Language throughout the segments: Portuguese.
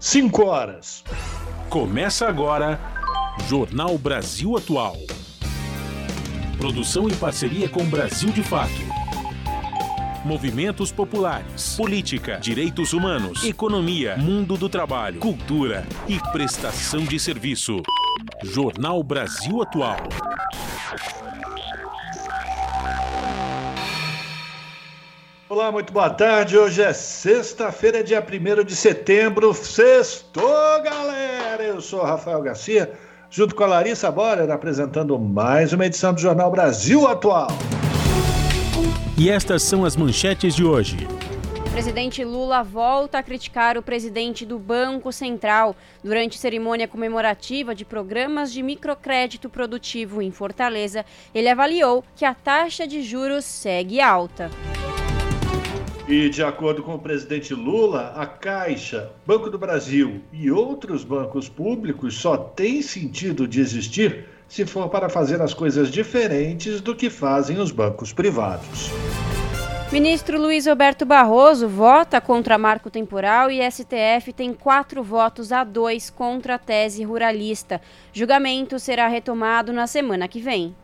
5 horas. Começa agora Jornal Brasil Atual. Produção em parceria com Brasil de Fato. Movimentos populares, política, direitos humanos, economia, mundo do trabalho, cultura e prestação de serviço. Jornal Brasil Atual. Olá, muito boa tarde. Hoje é sexta-feira, dia 1 de setembro. Sextou, galera! Eu sou Rafael Garcia, junto com a Larissa Borer, apresentando mais uma edição do Jornal Brasil Atual. E estas são as manchetes de hoje. Presidente Lula volta a criticar o presidente do Banco Central. Durante cerimônia comemorativa de programas de microcrédito produtivo em Fortaleza, ele avaliou que a taxa de juros segue alta. E, de acordo com o presidente Lula, a Caixa, Banco do Brasil e outros bancos públicos só têm sentido de existir se for para fazer as coisas diferentes do que fazem os bancos privados. Ministro Luiz Roberto Barroso vota contra marco temporal e STF tem quatro votos a dois contra a tese ruralista. Julgamento será retomado na semana que vem.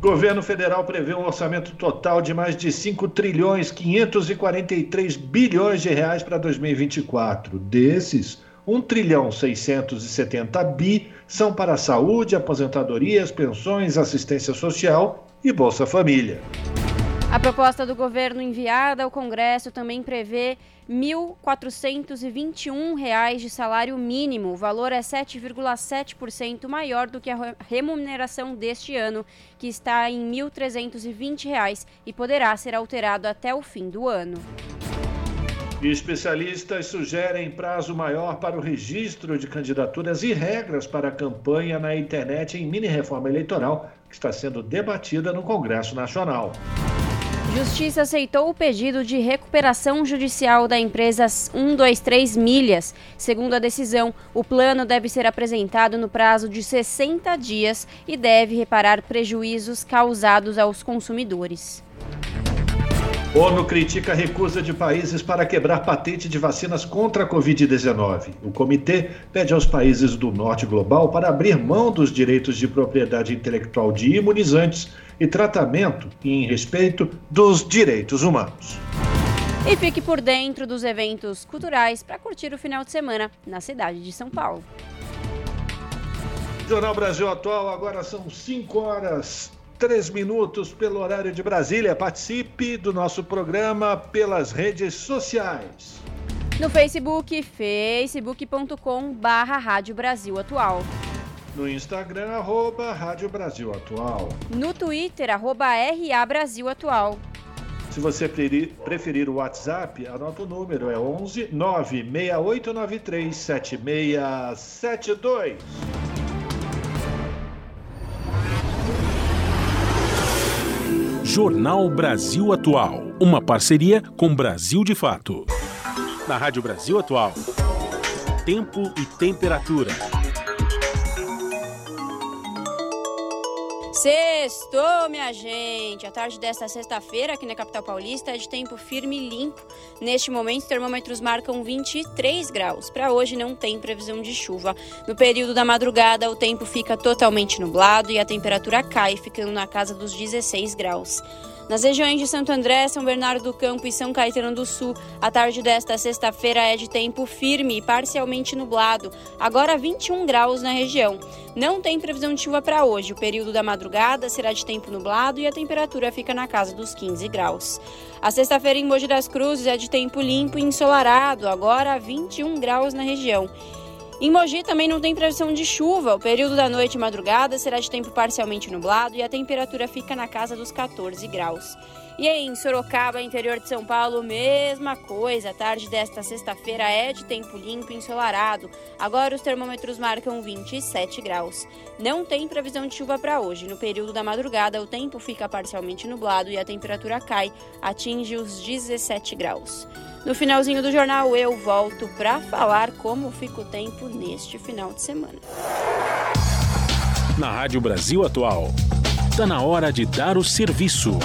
Governo federal prevê um orçamento total de mais de 5 trilhões 543 bilhões de reais para 2024. Desses, 1 trilhão 670 bi são para saúde, aposentadorias, pensões, assistência social e Bolsa Família. A proposta do governo enviada ao Congresso também prevê R$ 1.421 de salário mínimo. O valor é 7,7% maior do que a remuneração deste ano, que está em R$ 1.320 e poderá ser alterado até o fim do ano. Especialistas sugerem prazo maior para o registro de candidaturas e regras para a campanha na internet em mini-reforma eleitoral que está sendo debatida no Congresso Nacional. Justiça aceitou o pedido de recuperação judicial da empresa 123 Milhas. Segundo a decisão, o plano deve ser apresentado no prazo de 60 dias e deve reparar prejuízos causados aos consumidores. ONU critica a recusa de países para quebrar patente de vacinas contra a Covid-19. O comitê pede aos países do norte global para abrir mão dos direitos de propriedade intelectual de imunizantes e tratamento em respeito dos direitos humanos. E fique por dentro dos eventos culturais para curtir o final de semana na cidade de São Paulo. Jornal Brasil Atual, agora são 5 horas 3 minutos pelo horário de Brasília. Participe do nosso programa pelas redes sociais. No Facebook, facebook.com barra Rádio Brasil Atual. No Instagram, arroba Rádio Brasil Atual. No Twitter, arroba RA Brasil Atual. Se você preferir o WhatsApp, anota o número, é 11 96893 7672. Jornal Brasil Atual, uma parceria com Brasil de Fato. Na Rádio Brasil Atual, tempo e temperatura. Sextou, minha gente! A tarde desta sexta-feira, aqui na capital paulista, é de tempo firme e limpo. Neste momento, os termômetros marcam 23 graus. Para hoje, não tem previsão de chuva. No período da madrugada, o tempo fica totalmente nublado e a temperatura cai, ficando na casa dos 16 graus. Nas regiões de Santo André, São Bernardo do Campo e São Caetano do Sul, a tarde desta sexta-feira é de tempo firme e parcialmente nublado, agora 21 graus na região. Não tem previsão de chuva para hoje. O período da madrugada será de tempo nublado e a temperatura fica na casa dos 15 graus. A sexta-feira em Mogi das Cruzes é de tempo limpo e ensolarado, agora 21 graus na região. Em Mogi também não tem previsão de chuva. O período da noite e madrugada será de tempo parcialmente nublado e a temperatura fica na casa dos 14 graus. E em Sorocaba, interior de São Paulo, mesma coisa. A tarde desta sexta-feira é de tempo limpo e ensolarado. Agora os termômetros marcam 27 graus. Não tem previsão de chuva para hoje. No período da madrugada, o tempo fica parcialmente nublado e a temperatura cai, atinge os 17 graus. No finalzinho do jornal, eu volto para falar como fica o tempo neste final de semana. Na Rádio Brasil Atual, está na hora de dar o serviço.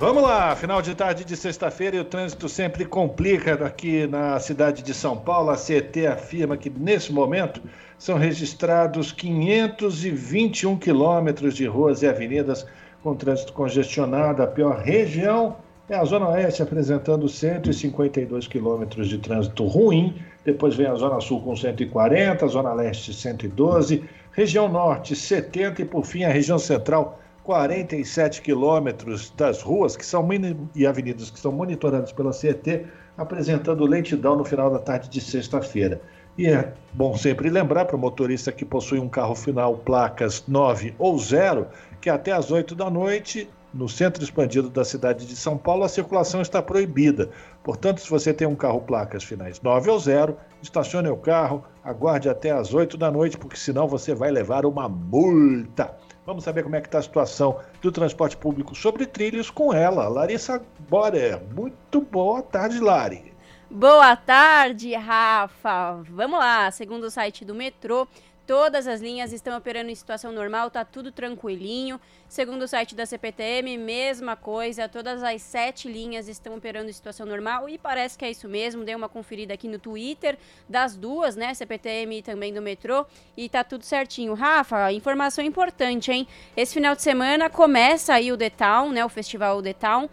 Vamos lá, final de tarde de sexta-feira e o trânsito sempre complica aqui na cidade de São Paulo. A CET afirma que nesse momento são registrados 521 quilômetros de ruas e avenidas com trânsito congestionado. A pior região é a Zona Oeste, apresentando 152 quilômetros de trânsito ruim. Depois vem a Zona Sul com 140, a Zona Leste 112, região Norte 70 e por fim a região Central 47 quilômetros das ruas que são e avenidas que são monitoradas pela CET, apresentando lentidão no final da tarde de sexta-feira. E é bom sempre lembrar para o motorista que possui um carro final placas 9 ou 0 que até às 8 da noite, no centro expandido da cidade de São Paulo, a circulação está proibida. Portanto, se você tem um carro placas finais 9 ou 0, estacione o carro, aguarde até às 8 da noite, porque senão você vai levar uma multa. Vamos saber como é que está a situação do transporte público sobre trilhos com ela, Larissa Borer. Muito boa tarde, Lari. Boa tarde, Rafa. Vamos lá, segundo o site do metrô, Todas as linhas estão operando em situação normal, tá tudo tranquilinho. Segundo o site da CPTM, mesma coisa, todas as sete linhas estão operando em situação normal e parece que é isso mesmo. Dei uma conferida aqui no Twitter das duas, né? CPTM e também do metrô, e tá tudo certinho. Rafa, informação importante, hein? Esse final de semana começa aí o The Town, né? O festival The Town.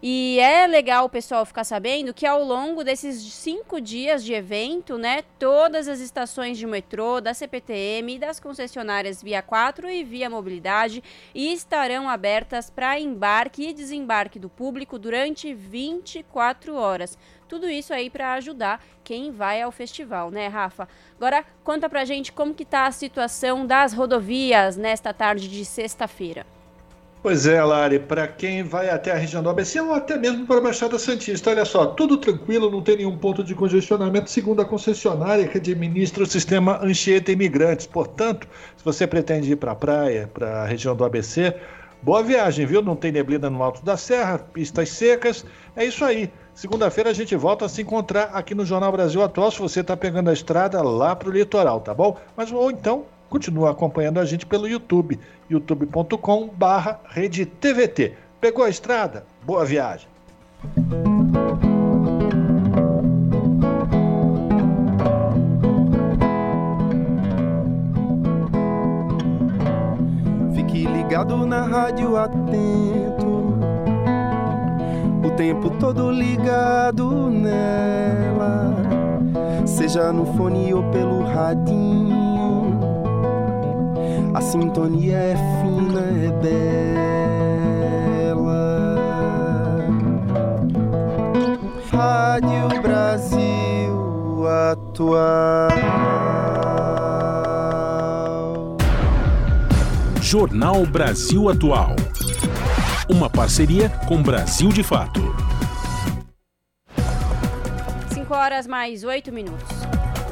E é legal o pessoal ficar sabendo que ao longo desses cinco dias de evento, né, todas as estações de metrô, da CPTM e das concessionárias Via 4 e Via Mobilidade estarão abertas para embarque e desembarque do público durante 24 horas. Tudo isso aí para ajudar quem vai ao festival, né, Rafa? Agora conta pra gente como que tá a situação das rodovias nesta tarde de sexta-feira. Pois é, Lari, para quem vai até a região do ABC ou até mesmo para a Baixada Santista, olha só, tudo tranquilo, não tem nenhum ponto de congestionamento, segundo a concessionária que administra o sistema Anchieta Imigrantes. Portanto, se você pretende ir para a praia, para a região do ABC, boa viagem, viu? Não tem neblina no alto da serra, pistas secas, é isso aí. Segunda-feira a gente volta a se encontrar aqui no Jornal Brasil Atual, se você está pegando a estrada lá para o litoral, tá bom? Mas ou então continua acompanhando a gente pelo YouTube, youtube.com rede TVT. Pegou a estrada? Boa viagem! Fique ligado na rádio atento, o tempo todo ligado nela, seja no fone ou pelo radinho a sintonia é fina, é bela. Rádio Brasil Atual. Jornal Brasil Atual. Uma parceria com Brasil de Fato. 5 horas mais 8 minutos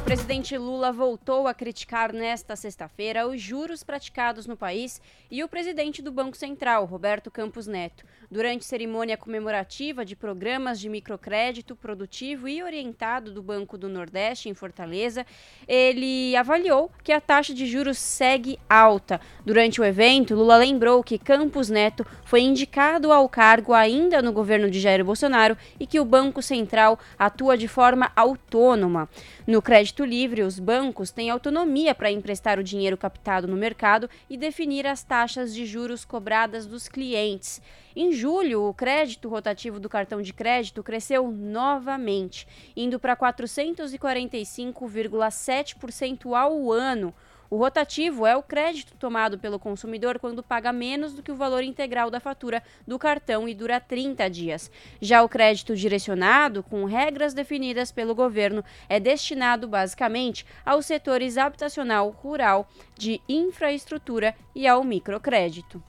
presidente Lula voltou a criticar nesta sexta-feira os juros praticados no país e o presidente do Banco Central, Roberto Campos Neto. Durante cerimônia comemorativa de programas de microcrédito produtivo e orientado do Banco do Nordeste, em Fortaleza, ele avaliou que a taxa de juros segue alta. Durante o evento, Lula lembrou que Campos Neto foi indicado ao cargo ainda no governo de Jair Bolsonaro e que o Banco Central atua de forma autônoma. No crédito livre, os bancos têm autonomia para emprestar o dinheiro captado no mercado e definir as taxas de juros cobradas dos clientes. Em julho, o crédito rotativo do cartão de crédito cresceu novamente, indo para 445,7% ao ano o rotativo é o crédito tomado pelo consumidor quando paga menos do que o valor integral da fatura do cartão e dura 30 dias. Já o crédito direcionado, com regras definidas pelo governo, é destinado basicamente aos setores habitacional, rural, de infraestrutura e ao microcrédito.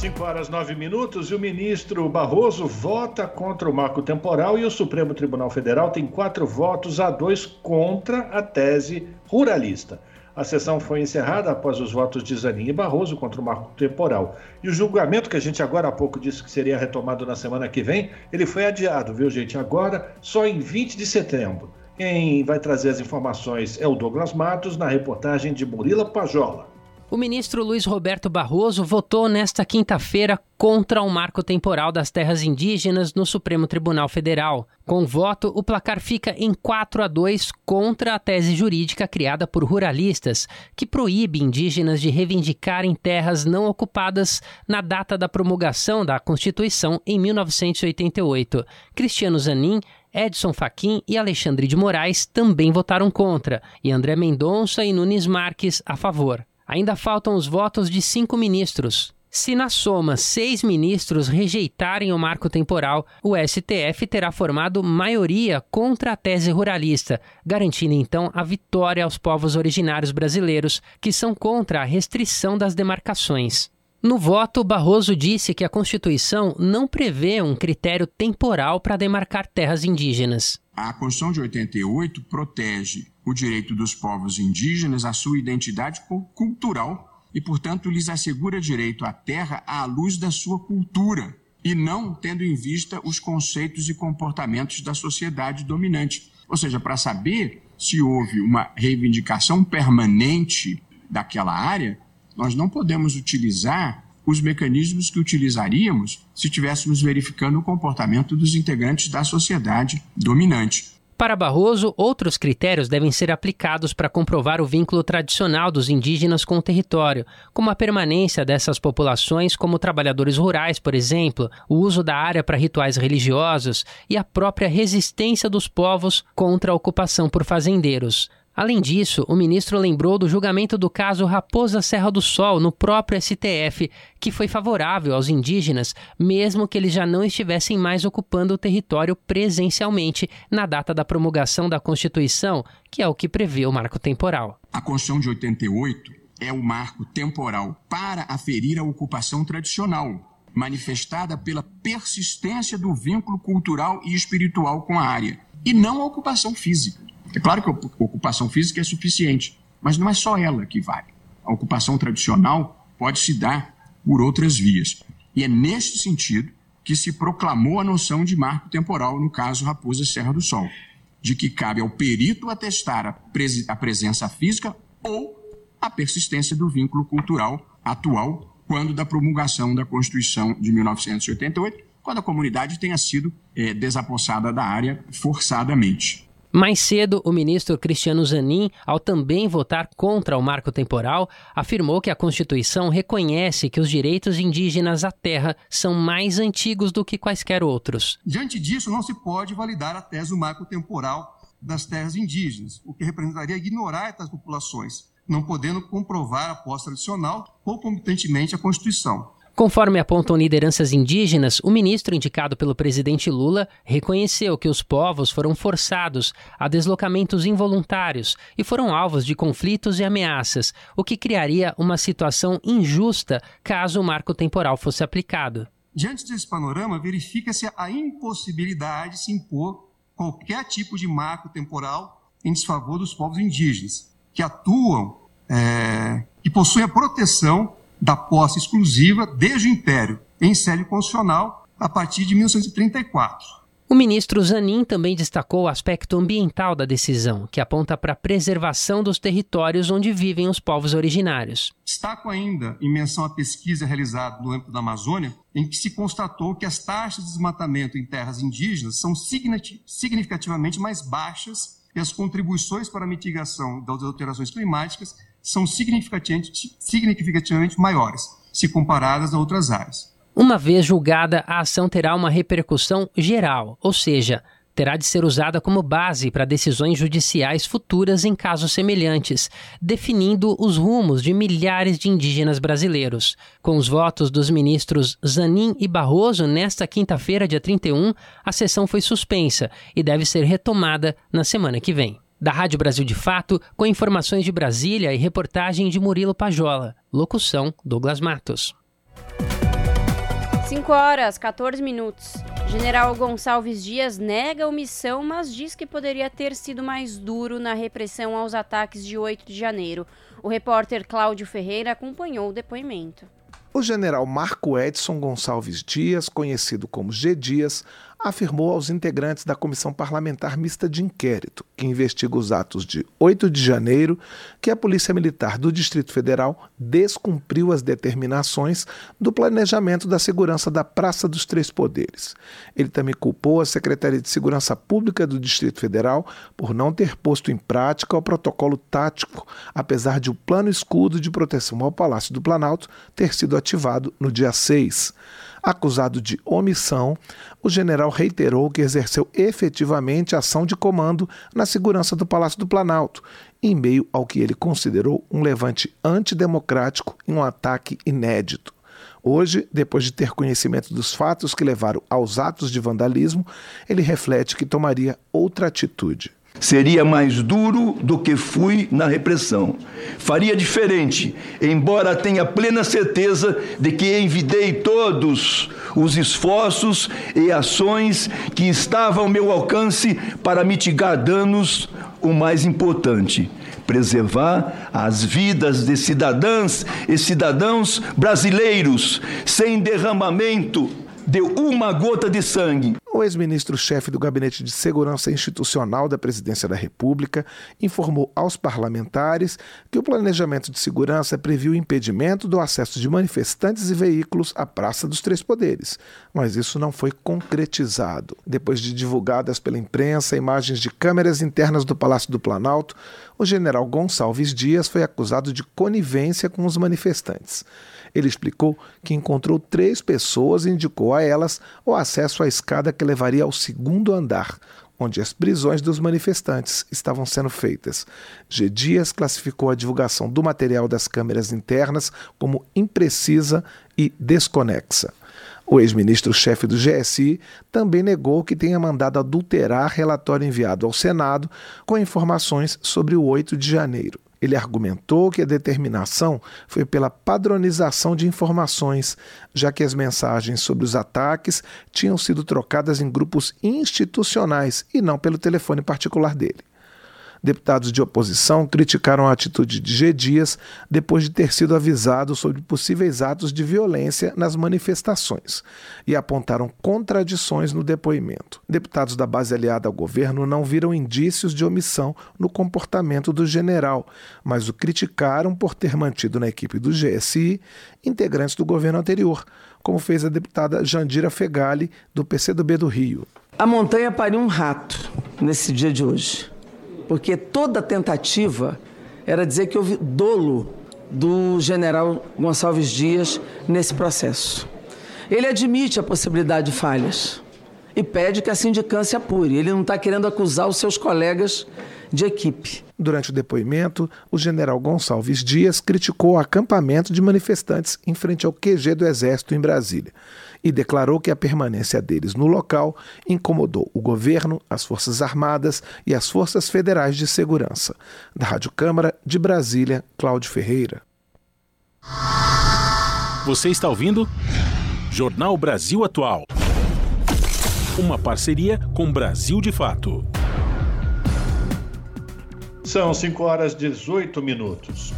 5 horas 9 minutos e o ministro Barroso vota contra o marco temporal e o Supremo Tribunal Federal tem quatro votos a dois contra a tese ruralista. A sessão foi encerrada após os votos de Zanin e Barroso contra o marco temporal. E o julgamento que a gente agora há pouco disse que seria retomado na semana que vem, ele foi adiado, viu gente? Agora só em 20 de setembro. Quem vai trazer as informações é o Douglas Matos na reportagem de Murila Pajola. O ministro Luiz Roberto Barroso votou nesta quinta-feira contra o marco temporal das terras indígenas no Supremo Tribunal Federal. Com o voto, o placar fica em 4 a 2 contra a tese jurídica criada por ruralistas, que proíbe indígenas de reivindicarem terras não ocupadas na data da promulgação da Constituição em 1988. Cristiano Zanin Edson Fachin e Alexandre de Moraes também votaram contra, e André Mendonça e Nunes Marques a favor. Ainda faltam os votos de cinco ministros. Se na soma seis ministros rejeitarem o marco temporal, o STF terá formado maioria contra a tese ruralista, garantindo então a vitória aos povos originários brasileiros que são contra a restrição das demarcações. No voto, Barroso disse que a Constituição não prevê um critério temporal para demarcar terras indígenas. A Constituição de 88 protege o direito dos povos indígenas à sua identidade cultural e, portanto, lhes assegura direito à terra à luz da sua cultura e não tendo em vista os conceitos e comportamentos da sociedade dominante. Ou seja, para saber se houve uma reivindicação permanente daquela área, nós não podemos utilizar os mecanismos que utilizaríamos se estivéssemos verificando o comportamento dos integrantes da sociedade dominante. Para Barroso, outros critérios devem ser aplicados para comprovar o vínculo tradicional dos indígenas com o território, como a permanência dessas populações como trabalhadores rurais, por exemplo, o uso da área para rituais religiosos e a própria resistência dos povos contra a ocupação por fazendeiros. Além disso, o ministro lembrou do julgamento do caso Raposa Serra do Sol no próprio STF, que foi favorável aos indígenas, mesmo que eles já não estivessem mais ocupando o território presencialmente na data da promulgação da Constituição, que é o que prevê o marco temporal. A Constituição de 88 é o marco temporal para aferir a ocupação tradicional, manifestada pela persistência do vínculo cultural e espiritual com a área, e não a ocupação física. É claro que a ocupação física é suficiente, mas não é só ela que vale. A ocupação tradicional pode se dar por outras vias. E é neste sentido que se proclamou a noção de marco temporal no caso Raposa Serra do Sol, de que cabe ao perito atestar a, pres a presença física ou a persistência do vínculo cultural atual quando da promulgação da Constituição de 1988, quando a comunidade tenha sido é, desapossada da área forçadamente. Mais cedo, o ministro Cristiano Zanin, ao também votar contra o marco temporal, afirmou que a Constituição reconhece que os direitos indígenas à terra são mais antigos do que quaisquer outros. Diante disso, não se pode validar a tese do marco temporal das terras indígenas, o que representaria ignorar essas populações, não podendo comprovar a posse tradicional ou competentemente a Constituição. Conforme apontam lideranças indígenas, o ministro indicado pelo presidente Lula reconheceu que os povos foram forçados a deslocamentos involuntários e foram alvos de conflitos e ameaças, o que criaria uma situação injusta caso o marco temporal fosse aplicado. Diante desse panorama, verifica-se a impossibilidade de se impor qualquer tipo de marco temporal em desfavor dos povos indígenas, que atuam é, e possuem a proteção da posse exclusiva desde o Império, em sede constitucional, a partir de 1934. O ministro Zanin também destacou o aspecto ambiental da decisão, que aponta para a preservação dos territórios onde vivem os povos originários. Destaco ainda, em menção à pesquisa realizada no âmbito da Amazônia, em que se constatou que as taxas de desmatamento em terras indígenas são significativamente mais baixas e as contribuições para a mitigação das alterações climáticas são significativamente, significativamente maiores, se comparadas a outras áreas. Uma vez julgada, a ação terá uma repercussão geral, ou seja, terá de ser usada como base para decisões judiciais futuras em casos semelhantes, definindo os rumos de milhares de indígenas brasileiros. Com os votos dos ministros Zanin e Barroso nesta quinta-feira, dia 31, a sessão foi suspensa e deve ser retomada na semana que vem. Da Rádio Brasil de Fato, com informações de Brasília e reportagem de Murilo Pajola. Locução: Douglas Matos. 5 horas, 14 minutos. General Gonçalves Dias nega omissão, mas diz que poderia ter sido mais duro na repressão aos ataques de 8 de janeiro. O repórter Cláudio Ferreira acompanhou o depoimento. O general Marco Edson Gonçalves Dias, conhecido como G. Dias, afirmou aos integrantes da Comissão Parlamentar Mista de Inquérito, que investiga os atos de 8 de janeiro, que a Polícia Militar do Distrito Federal descumpriu as determinações do planejamento da segurança da Praça dos Três Poderes. Ele também culpou a Secretaria de Segurança Pública do Distrito Federal por não ter posto em prática o protocolo tático, apesar de o plano escudo de proteção ao Palácio do Planalto ter sido ativado no dia 6. Acusado de omissão, o general reiterou que exerceu efetivamente ação de comando na segurança do Palácio do Planalto, em meio ao que ele considerou um levante antidemocrático e um ataque inédito. Hoje, depois de ter conhecimento dos fatos que levaram aos atos de vandalismo, ele reflete que tomaria outra atitude. Seria mais duro do que fui na repressão. Faria diferente, embora tenha plena certeza de que envidei todos os esforços e ações que estavam ao meu alcance para mitigar danos, o mais importante, preservar as vidas de cidadãs e cidadãos brasileiros sem derramamento de uma gota de sangue. O ex-ministro-chefe do Gabinete de Segurança Institucional da Presidência da República informou aos parlamentares que o planejamento de segurança previu o impedimento do acesso de manifestantes e veículos à Praça dos Três Poderes, mas isso não foi concretizado. Depois de divulgadas pela imprensa imagens de câmeras internas do Palácio do Planalto, o general Gonçalves Dias foi acusado de conivência com os manifestantes. Ele explicou que encontrou três pessoas e indicou a elas o acesso à escada que levaria ao segundo andar, onde as prisões dos manifestantes estavam sendo feitas. G. Dias classificou a divulgação do material das câmeras internas como imprecisa e desconexa. O ex-ministro-chefe do GSI também negou que tenha mandado adulterar relatório enviado ao Senado com informações sobre o 8 de janeiro. Ele argumentou que a determinação foi pela padronização de informações, já que as mensagens sobre os ataques tinham sido trocadas em grupos institucionais e não pelo telefone particular dele. Deputados de oposição criticaram a atitude de G. Dias depois de ter sido avisado sobre possíveis atos de violência nas manifestações e apontaram contradições no depoimento. Deputados da base aliada ao governo não viram indícios de omissão no comportamento do general, mas o criticaram por ter mantido na equipe do GSI integrantes do governo anterior, como fez a deputada Jandira Fegali, do PCdoB do Rio. A montanha pariu um rato nesse dia de hoje porque toda tentativa era dizer que houve dolo do general Gonçalves Dias nesse processo. Ele admite a possibilidade de falhas e pede que a sindicância apure. Ele não está querendo acusar os seus colegas de equipe. Durante o depoimento, o general Gonçalves Dias criticou o acampamento de manifestantes em frente ao QG do Exército em Brasília e declarou que a permanência deles no local incomodou o governo, as Forças Armadas e as Forças Federais de Segurança. Da Rádio Câmara de Brasília, Cláudio Ferreira. Você está ouvindo? Jornal Brasil Atual. Uma parceria com Brasil de Fato. São 5 horas e 18 minutos.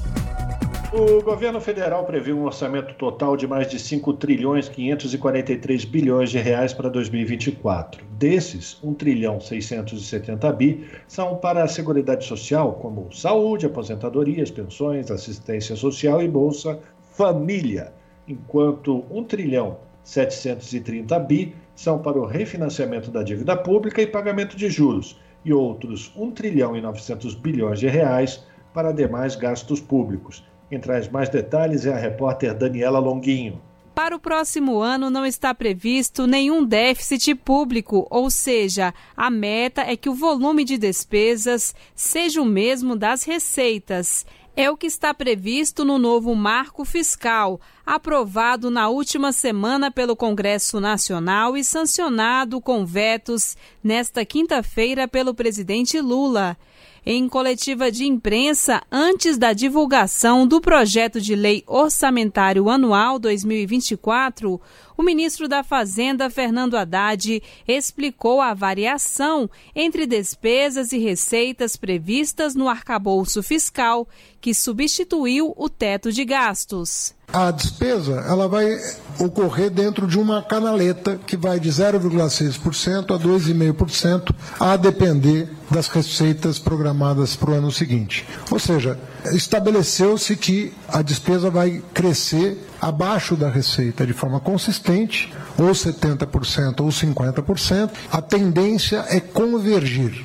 O governo federal previu um orçamento total de mais de 5 trilhões 543 bilhões de reais para 2024. Desses, 1 trilhão 670 bi são para a Seguridade Social, como saúde, aposentadorias, pensões, assistência social e Bolsa Família, enquanto 1 trilhão 730 bi são para o refinanciamento da dívida pública e pagamento de juros, e outros 1 trilhão e 900 bilhões de reais para demais gastos públicos quem traz mais detalhes é a repórter Daniela Longuinho. Para o próximo ano não está previsto nenhum déficit público, ou seja, a meta é que o volume de despesas seja o mesmo das receitas. É o que está previsto no novo marco fiscal, aprovado na última semana pelo Congresso Nacional e sancionado com vetos nesta quinta-feira pelo presidente Lula. Em coletiva de imprensa, antes da divulgação do projeto de lei orçamentário anual 2024, o ministro da Fazenda, Fernando Haddad, explicou a variação entre despesas e receitas previstas no arcabouço fiscal, que substituiu o teto de gastos. a despesa ela vai ocorrer dentro de uma canaleta que vai de 0,6% a 2,5%, a depender das receitas programadas para o ano seguinte. Ou seja, estabeleceu-se que a despesa vai crescer abaixo da receita de forma consistente, ou 70% ou 50%. A tendência é convergir.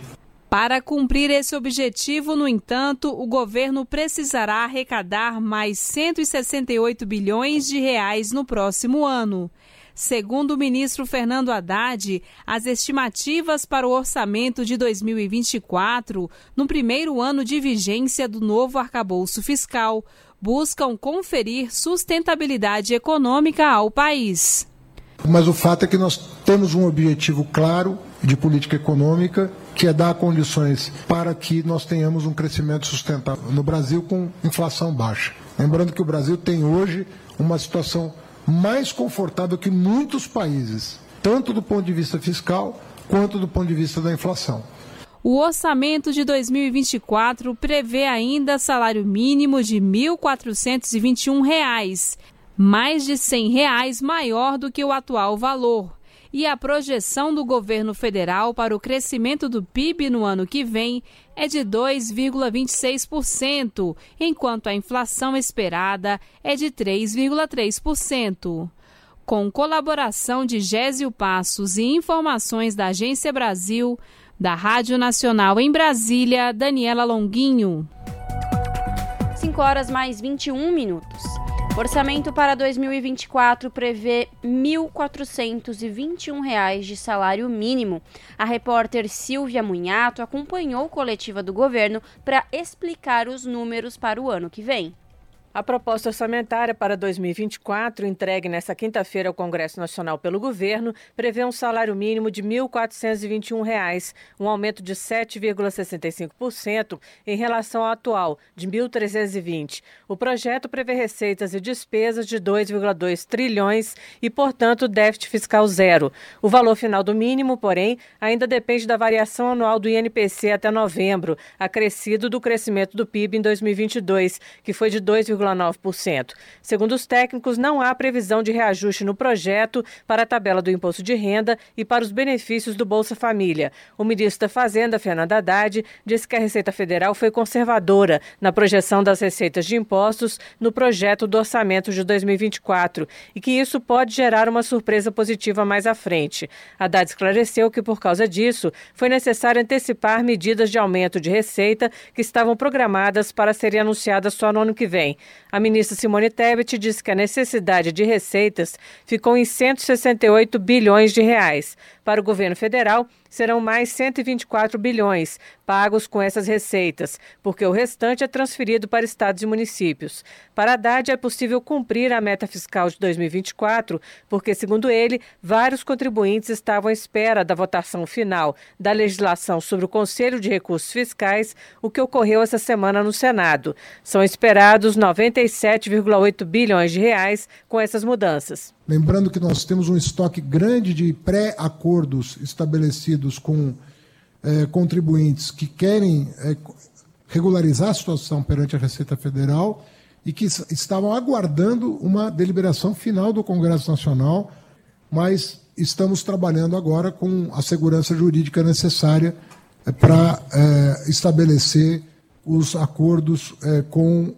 Para cumprir esse objetivo, no entanto, o governo precisará arrecadar mais 168 bilhões de reais no próximo ano. Segundo o ministro Fernando Haddad, as estimativas para o orçamento de 2024, no primeiro ano de vigência do novo arcabouço fiscal, buscam conferir sustentabilidade econômica ao país. Mas o fato é que nós temos um objetivo claro de política econômica que é dar condições para que nós tenhamos um crescimento sustentável no Brasil com inflação baixa. Lembrando que o Brasil tem hoje uma situação mais confortável que muitos países, tanto do ponto de vista fiscal quanto do ponto de vista da inflação. O orçamento de 2024 prevê ainda salário mínimo de R$ 1.421, mais de 100 reais maior do que o atual valor e a projeção do governo federal para o crescimento do PIB no ano que vem é de 2,26%, enquanto a inflação esperada é de 3,3%. Com colaboração de Gésio Passos e informações da Agência Brasil, da Rádio Nacional em Brasília, Daniela Longuinho. 5 horas mais 21 minutos. Orçamento para 2024 prevê R$ 1.421 de salário mínimo. A repórter Silvia Munhato acompanhou coletiva do governo para explicar os números para o ano que vem. A proposta orçamentária para 2024, entregue nesta quinta-feira ao Congresso Nacional pelo governo, prevê um salário mínimo de R$ 1.421, um aumento de 7,65% em relação ao atual, de R$ 1.320. O projeto prevê receitas e despesas de 2,2 trilhões e, portanto, déficit fiscal zero. O valor final do mínimo, porém, ainda depende da variação anual do INPC até novembro, acrescido do crescimento do PIB em 2022, que foi de 2,9%. Segundo os técnicos, não há previsão de reajuste no projeto para a tabela do imposto de renda e para os benefícios do Bolsa Família. O ministro da Fazenda, Fernando Haddad, disse que a Receita Federal foi conservadora na projeção das receitas de impostos no projeto do orçamento de 2024 e que isso pode gerar uma surpresa positiva mais à frente. Haddad esclareceu que, por causa disso, foi necessário antecipar medidas de aumento de receita que estavam programadas para serem anunciadas só no ano que vem. A ministra Simone Tebet disse que a necessidade de receitas ficou em 168 bilhões de reais. Para o governo federal, serão mais 124 bilhões pagos com essas receitas, porque o restante é transferido para estados e municípios. Para Haddad, é possível cumprir a meta fiscal de 2024, porque, segundo ele, vários contribuintes estavam à espera da votação final da legislação sobre o Conselho de Recursos Fiscais, o que ocorreu essa semana no Senado. São esperados 97,8 bilhões de reais com essas mudanças. Lembrando que nós temos um estoque grande de pré-acordos estabelecidos com é, contribuintes que querem é, regularizar a situação perante a Receita Federal e que estavam aguardando uma deliberação final do Congresso Nacional, mas estamos trabalhando agora com a segurança jurídica necessária é, para estabelecer os acordos com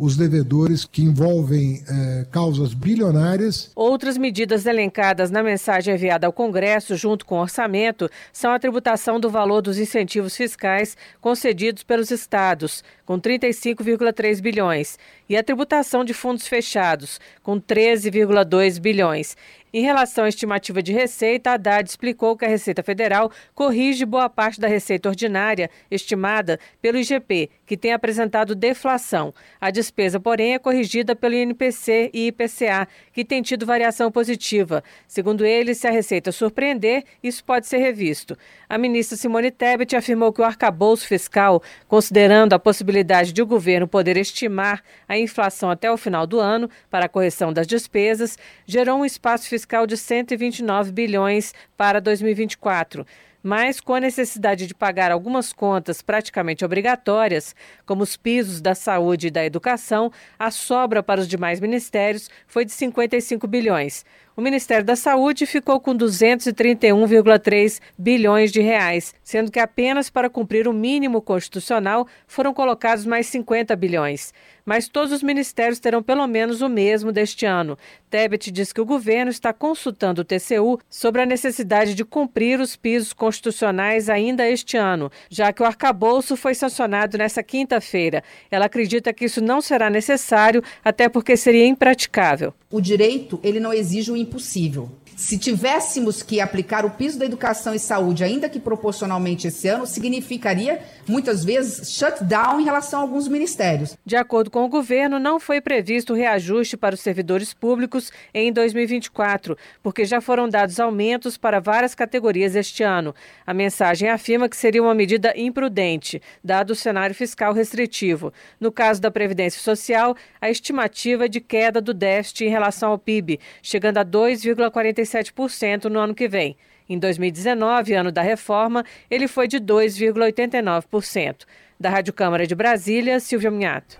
os devedores que envolvem é, causas bilionárias. Outras medidas elencadas na mensagem enviada ao Congresso, junto com o orçamento, são a tributação do valor dos incentivos fiscais concedidos pelos estados, com 35,3 bilhões, e a tributação de fundos fechados, com 13,2 bilhões. Em relação à estimativa de receita, Haddad explicou que a Receita Federal corrige boa parte da receita ordinária estimada pelo IGP, que tem apresentado deflação. A despesa, porém, é corrigida pelo INPC e IPCA, que tem tido variação positiva. Segundo ele, se a receita surpreender, isso pode ser revisto. A ministra Simone Tebet afirmou que o arcabouço fiscal, considerando a possibilidade de o governo poder estimar a inflação até o final do ano para a correção das despesas, gerou um espaço fiscal de 129 bilhões para 2024. Mas com a necessidade de pagar algumas contas praticamente obrigatórias, como os pisos da saúde e da educação, a sobra para os demais ministérios foi de 55 bilhões. O Ministério da Saúde ficou com 231,3 bilhões de reais, sendo que apenas para cumprir o mínimo constitucional foram colocados mais 50 bilhões. Mas todos os ministérios terão pelo menos o mesmo deste ano. Tebet diz que o governo está consultando o TCU sobre a necessidade de cumprir os pisos constitucionais ainda este ano, já que o arcabouço foi sancionado nesta quinta-feira. Ela acredita que isso não será necessário, até porque seria impraticável. O direito, ele não exige o impossível. Se tivéssemos que aplicar o piso da educação e saúde, ainda que proporcionalmente esse ano, significaria, muitas vezes, shutdown em relação a alguns ministérios. De acordo com o governo, não foi previsto reajuste para os servidores públicos em 2024, porque já foram dados aumentos para várias categorias este ano. A mensagem afirma que seria uma medida imprudente, dado o cenário fiscal restritivo. No caso da Previdência Social, a estimativa é de queda do déficit em relação ao PIB, chegando a 2,45 2,87% no ano que vem. Em 2019, ano da reforma, ele foi de 2,89%. Da Rádio Câmara de Brasília, Silvia Minhato.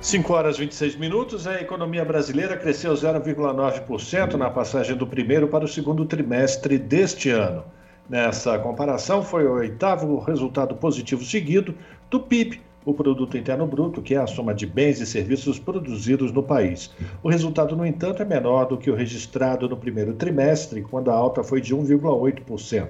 5 horas e 26 minutos, a economia brasileira cresceu 0,9% na passagem do primeiro para o segundo trimestre deste ano. Nessa comparação, foi o oitavo resultado positivo seguido do PIB, o produto interno bruto, que é a soma de bens e serviços produzidos no país. O resultado, no entanto, é menor do que o registrado no primeiro trimestre, quando a alta foi de 1,8%.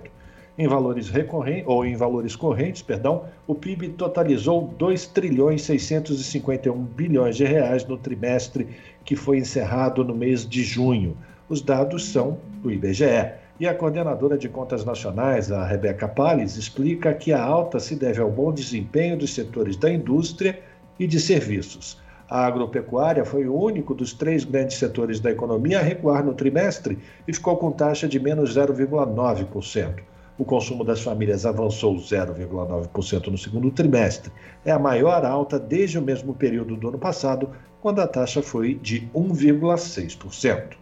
Em valores recorrentes ou em valores correntes, perdão, o PIB totalizou 2 trilhões 651 bilhões de reais no trimestre que foi encerrado no mês de junho. Os dados são do IBGE. E a coordenadora de contas nacionais, a Rebeca Palles, explica que a alta se deve ao bom desempenho dos setores da indústria e de serviços. A agropecuária foi o único dos três grandes setores da economia a recuar no trimestre e ficou com taxa de menos 0,9%. O consumo das famílias avançou 0,9% no segundo trimestre. É a maior alta desde o mesmo período do ano passado, quando a taxa foi de 1,6%.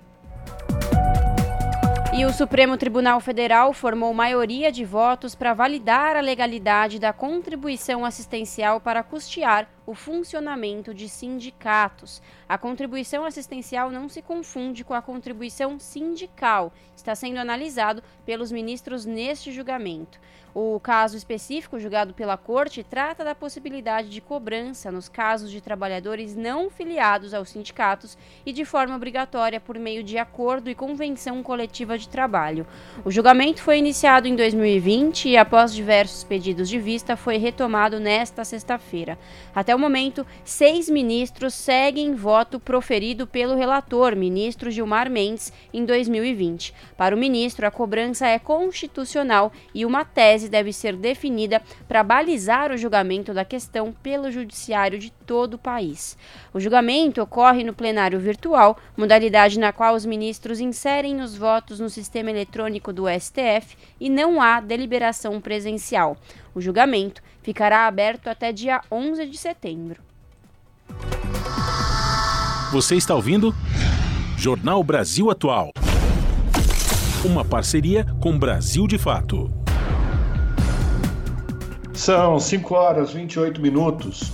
E o Supremo Tribunal Federal formou maioria de votos para validar a legalidade da contribuição assistencial para custear o funcionamento de sindicatos. A contribuição assistencial não se confunde com a contribuição sindical. Está sendo analisado pelos ministros neste julgamento. O caso específico julgado pela Corte trata da possibilidade de cobrança nos casos de trabalhadores não filiados aos sindicatos e de forma obrigatória por meio de acordo e convenção coletiva de trabalho. O julgamento foi iniciado em 2020 e, após diversos pedidos de vista, foi retomado nesta sexta-feira. Até o momento, seis ministros seguem voto proferido pelo relator, ministro Gilmar Mendes, em 2020. Para o ministro, a cobrança é constitucional e uma tese deve ser definida para balizar o julgamento da questão pelo judiciário de todo o país. O julgamento ocorre no plenário virtual, modalidade na qual os ministros inserem os votos no sistema eletrônico do STF e não há deliberação presencial. O julgamento ficará aberto até dia 11 de setembro. Você está ouvindo? Jornal Brasil Atual. Uma parceria com Brasil de Fato. São 5 horas e 28 minutos.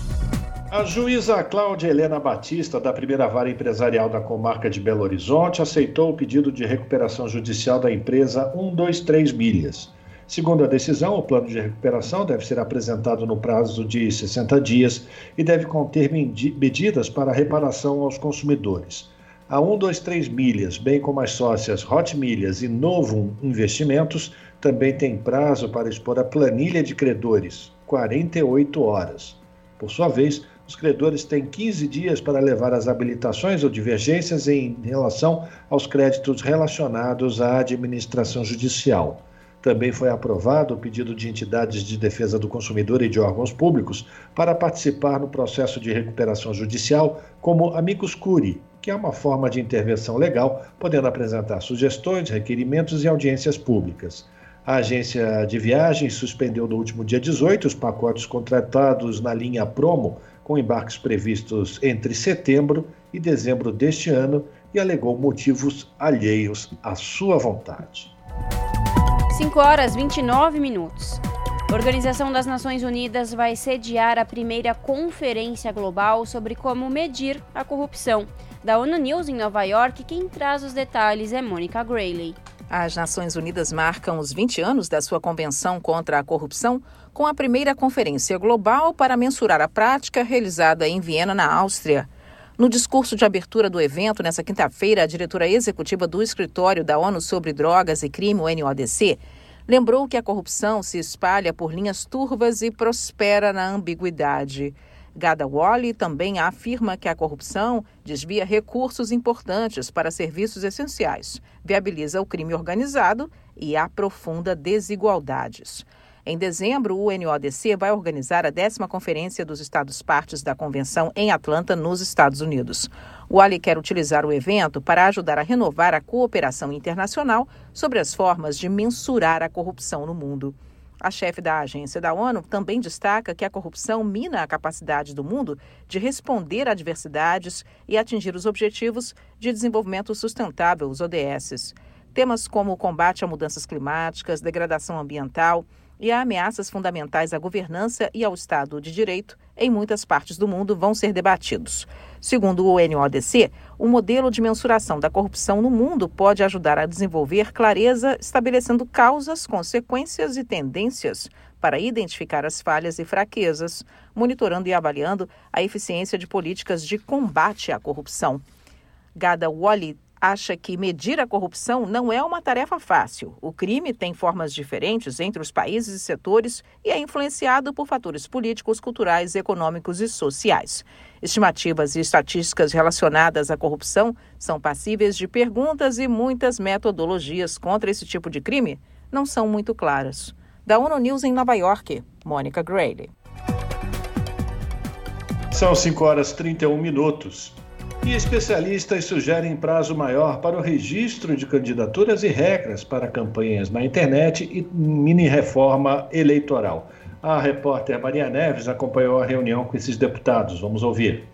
A juíza Cláudia Helena Batista, da primeira vara empresarial da comarca de Belo Horizonte, aceitou o pedido de recuperação judicial da empresa 123 Milhas. Segundo a decisão, o plano de recuperação deve ser apresentado no prazo de 60 dias e deve conter medidas para reparação aos consumidores. A 123 Milhas, bem como as sócias Hot Milhas e Novo Investimentos, também tem prazo para expor a planilha de credores, 48 horas. Por sua vez, os credores têm 15 dias para levar as habilitações ou divergências em relação aos créditos relacionados à administração judicial. Também foi aprovado o pedido de entidades de defesa do consumidor e de órgãos públicos para participar no processo de recuperação judicial como amicus curi, que é uma forma de intervenção legal, podendo apresentar sugestões, requerimentos e audiências públicas. A agência de viagens suspendeu no último dia 18 os pacotes contratados na linha Promo, com embarques previstos entre setembro e dezembro deste ano, e alegou motivos alheios à sua vontade. 5 horas 29 minutos. A Organização das Nações Unidas vai sediar a primeira conferência global sobre como medir a corrupção. Da ONU News em Nova York, quem traz os detalhes é Mônica Grayley. As Nações Unidas marcam os 20 anos da sua Convenção contra a Corrupção com a primeira conferência global para mensurar a prática realizada em Viena, na Áustria. No discurso de abertura do evento, nesta quinta-feira, a diretora executiva do Escritório da ONU sobre Drogas e Crime, o NODC, lembrou que a corrupção se espalha por linhas turvas e prospera na ambiguidade. Gada Wally também afirma que a corrupção desvia recursos importantes para serviços essenciais, viabiliza o crime organizado e aprofunda desigualdades. Em dezembro, o NODC vai organizar a décima conferência dos Estados-partes da Convenção em Atlanta, nos Estados Unidos. O Ali quer utilizar o evento para ajudar a renovar a cooperação internacional sobre as formas de mensurar a corrupção no mundo. A chefe da agência da ONU também destaca que a corrupção mina a capacidade do mundo de responder a adversidades e atingir os Objetivos de Desenvolvimento Sustentável, os ODSs. Temas como o combate a mudanças climáticas, degradação ambiental e a ameaças fundamentais à governança e ao Estado de Direito em muitas partes do mundo vão ser debatidos. Segundo o NODC, o modelo de mensuração da corrupção no mundo pode ajudar a desenvolver clareza, estabelecendo causas, consequências e tendências para identificar as falhas e fraquezas, monitorando e avaliando a eficiência de políticas de combate à corrupção. Gada Wally acha que medir a corrupção não é uma tarefa fácil. O crime tem formas diferentes entre os países e setores e é influenciado por fatores políticos, culturais, econômicos e sociais. Estimativas e estatísticas relacionadas à corrupção são passíveis de perguntas e muitas metodologias contra esse tipo de crime não são muito claras. Da ONU News em Nova York, Mônica Grayley. São 5 horas e 31 minutos. E especialistas sugerem prazo maior para o registro de candidaturas e regras para campanhas na internet e mini-reforma eleitoral. A repórter Maria Neves acompanhou a reunião com esses deputados. Vamos ouvir.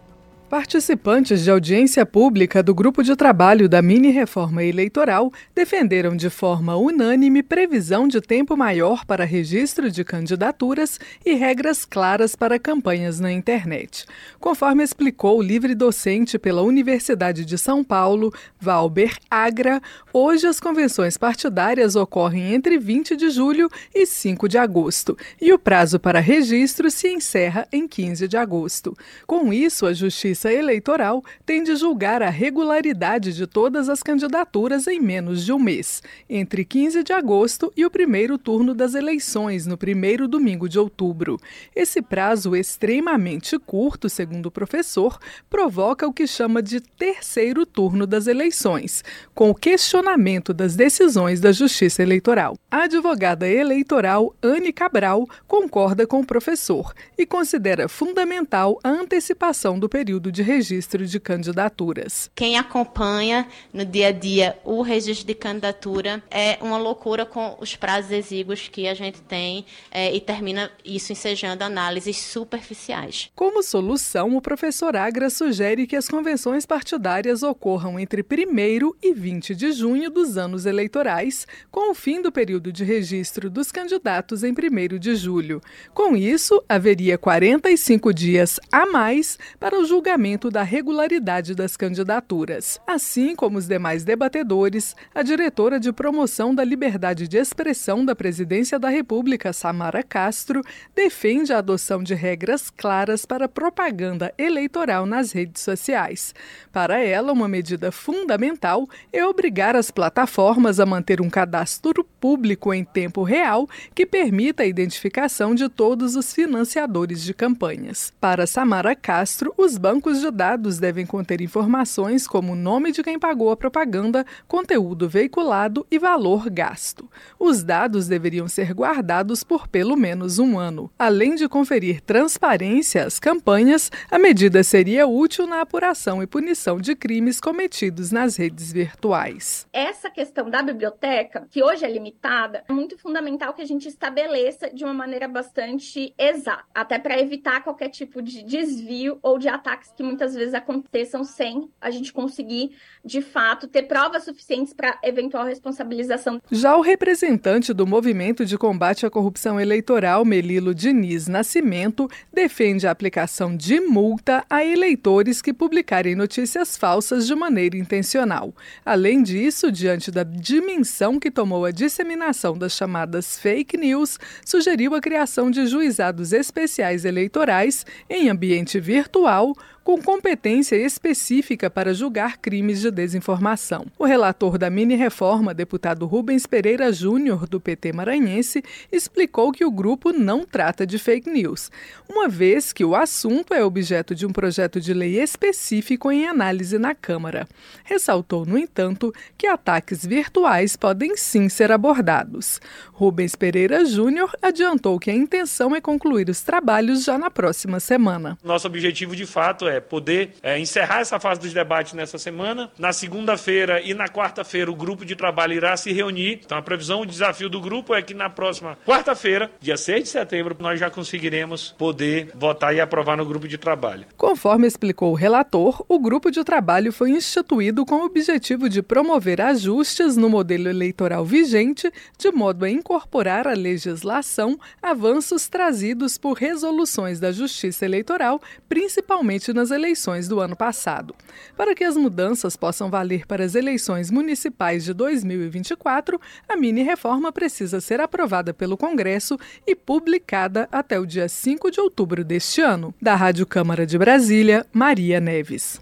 Participantes de audiência pública do grupo de trabalho da mini-reforma eleitoral defenderam de forma unânime previsão de tempo maior para registro de candidaturas e regras claras para campanhas na internet. Conforme explicou o livre docente pela Universidade de São Paulo, Valber Agra, hoje as convenções partidárias ocorrem entre 20 de julho e 5 de agosto, e o prazo para registro se encerra em 15 de agosto. Com isso, a Justiça Justiça Eleitoral tem de julgar a regularidade de todas as candidaturas em menos de um mês, entre 15 de agosto e o primeiro turno das eleições, no primeiro domingo de outubro. Esse prazo extremamente curto, segundo o professor, provoca o que chama de terceiro turno das eleições, com o questionamento das decisões da Justiça Eleitoral. A advogada eleitoral Anne Cabral concorda com o professor e considera fundamental a antecipação do período de registro de candidaturas. Quem acompanha no dia a dia o registro de candidatura é uma loucura com os prazos exíguos que a gente tem é, e termina isso ensejando análises superficiais. Como solução, o professor Agra sugere que as convenções partidárias ocorram entre 1 e 20 de junho dos anos eleitorais, com o fim do período de registro dos candidatos em 1 de julho. Com isso, haveria 45 dias a mais para o julgamento julgamento da regularidade das candidaturas. Assim como os demais debatedores, a diretora de promoção da liberdade de expressão da Presidência da República, Samara Castro, defende a adoção de regras claras para propaganda eleitoral nas redes sociais. Para ela, uma medida fundamental é obrigar as plataformas a manter um cadastro público em tempo real que permita a identificação de todos os financiadores de campanhas. Para Samara Castro, os bancos bancos de dados devem conter informações como o nome de quem pagou a propaganda, conteúdo veiculado e valor gasto. Os dados deveriam ser guardados por pelo menos um ano. Além de conferir transparência às campanhas, a medida seria útil na apuração e punição de crimes cometidos nas redes virtuais. Essa questão da biblioteca, que hoje é limitada, é muito fundamental que a gente estabeleça de uma maneira bastante exata, até para evitar qualquer tipo de desvio ou de ataques que muitas vezes aconteçam sem a gente conseguir, de fato, ter provas suficientes para eventual responsabilização. Já o representante do Movimento de Combate à Corrupção Eleitoral, Melilo Diniz Nascimento, defende a aplicação de multa a eleitores que publicarem notícias falsas de maneira intencional. Além disso, diante da dimensão que tomou a disseminação das chamadas fake news, sugeriu a criação de juizados especiais eleitorais em ambiente virtual com competência específica para julgar crimes de desinformação. O relator da mini-reforma, deputado Rubens Pereira Júnior, do PT maranhense, explicou que o grupo não trata de fake news, uma vez que o assunto é objeto de um projeto de lei específico em análise na Câmara. Ressaltou, no entanto, que ataques virtuais podem sim ser abordados. Rubens Pereira Júnior adiantou que a intenção é concluir os trabalhos já na próxima semana. Nosso objetivo, de fato, é poder é, encerrar essa fase dos debates nessa semana. Na segunda-feira e na quarta-feira, o grupo de trabalho irá se reunir. Então, a previsão, o desafio do grupo é que na próxima quarta-feira, dia 6 de setembro, nós já conseguiremos poder votar e aprovar no grupo de trabalho. Conforme explicou o relator, o grupo de trabalho foi instituído com o objetivo de promover ajustes no modelo eleitoral vigente, de modo a incorporar à legislação avanços trazidos por resoluções da Justiça Eleitoral, principalmente nas eleições do ano passado. Para que as mudanças possam valer para as eleições municipais de 2024, a mini-reforma precisa ser aprovada pelo Congresso e publicada até o dia 5 de outubro deste ano. Da Rádio Câmara de Brasília, Maria Neves.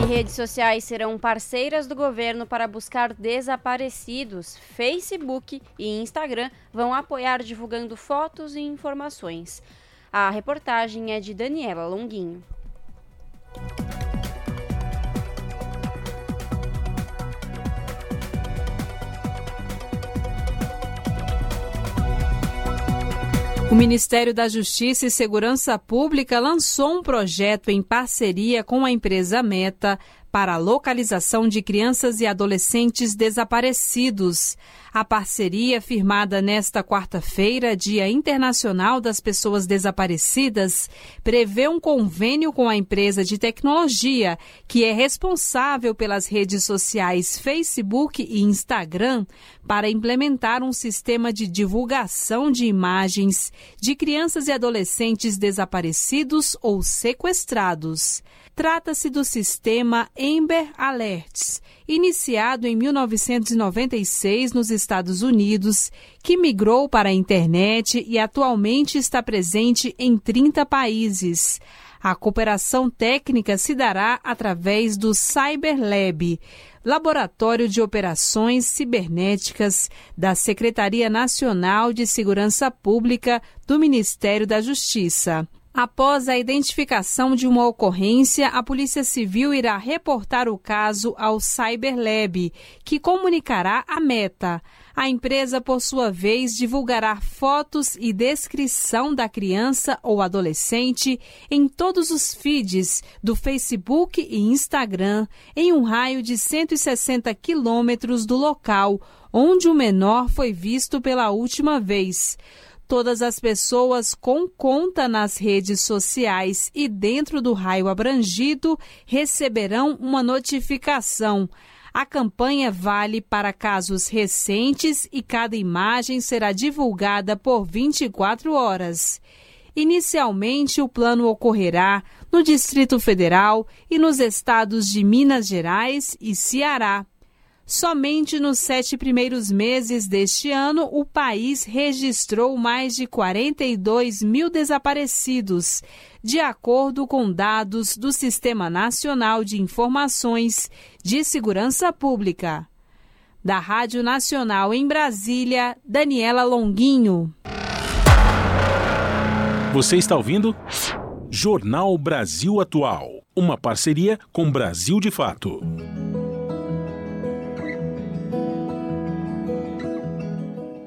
E redes sociais serão parceiras do governo para buscar desaparecidos. Facebook e Instagram vão apoiar divulgando fotos e informações. A reportagem é de Daniela Longuinho. O Ministério da Justiça e Segurança Pública lançou um projeto em parceria com a empresa Meta para a localização de crianças e adolescentes desaparecidos. A parceria, firmada nesta quarta-feira, Dia Internacional das Pessoas Desaparecidas, prevê um convênio com a empresa de tecnologia, que é responsável pelas redes sociais Facebook e Instagram, para implementar um sistema de divulgação de imagens de crianças e adolescentes desaparecidos ou sequestrados. Trata-se do sistema Amber Alerts, iniciado em 1996 nos Estados Unidos, que migrou para a internet e atualmente está presente em 30 países. A cooperação técnica se dará através do CyberLab, Laboratório de Operações Cibernéticas da Secretaria Nacional de Segurança Pública do Ministério da Justiça. Após a identificação de uma ocorrência, a Polícia Civil irá reportar o caso ao CyberLab, que comunicará a meta. A empresa, por sua vez, divulgará fotos e descrição da criança ou adolescente em todos os feeds do Facebook e Instagram, em um raio de 160 quilômetros do local onde o menor foi visto pela última vez todas as pessoas com conta nas redes sociais e dentro do raio abrangido receberão uma notificação. A campanha vale para casos recentes e cada imagem será divulgada por 24 horas. Inicialmente, o plano ocorrerá no Distrito Federal e nos estados de Minas Gerais e Ceará. Somente nos sete primeiros meses deste ano, o país registrou mais de 42 mil desaparecidos, de acordo com dados do Sistema Nacional de Informações de Segurança Pública. Da Rádio Nacional em Brasília, Daniela Longuinho. Você está ouvindo? Jornal Brasil Atual, uma parceria com Brasil de Fato.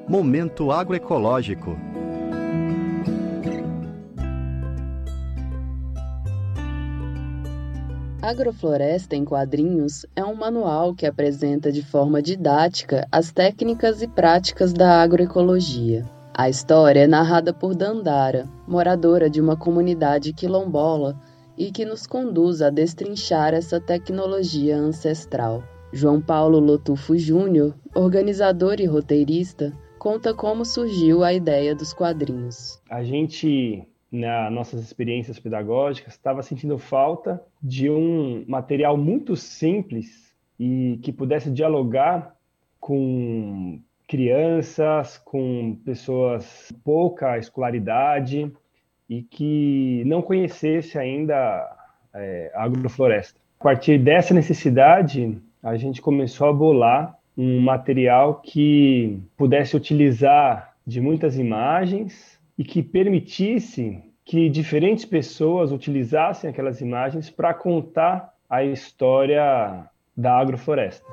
Momento agroecológico. Agrofloresta em Quadrinhos é um manual que apresenta de forma didática as técnicas e práticas da agroecologia. A história é narrada por Dandara, moradora de uma comunidade quilombola e que nos conduz a destrinchar essa tecnologia ancestral. João Paulo Lotufo Júnior, organizador e roteirista, conta como surgiu a ideia dos quadrinhos. A gente, nas nossas experiências pedagógicas, estava sentindo falta de um material muito simples e que pudesse dialogar com crianças, com pessoas pouca escolaridade e que não conhecesse ainda é, a agrofloresta. A partir dessa necessidade, a gente começou a bolar um material que pudesse utilizar de muitas imagens e que permitisse que diferentes pessoas utilizassem aquelas imagens para contar a história da agrofloresta.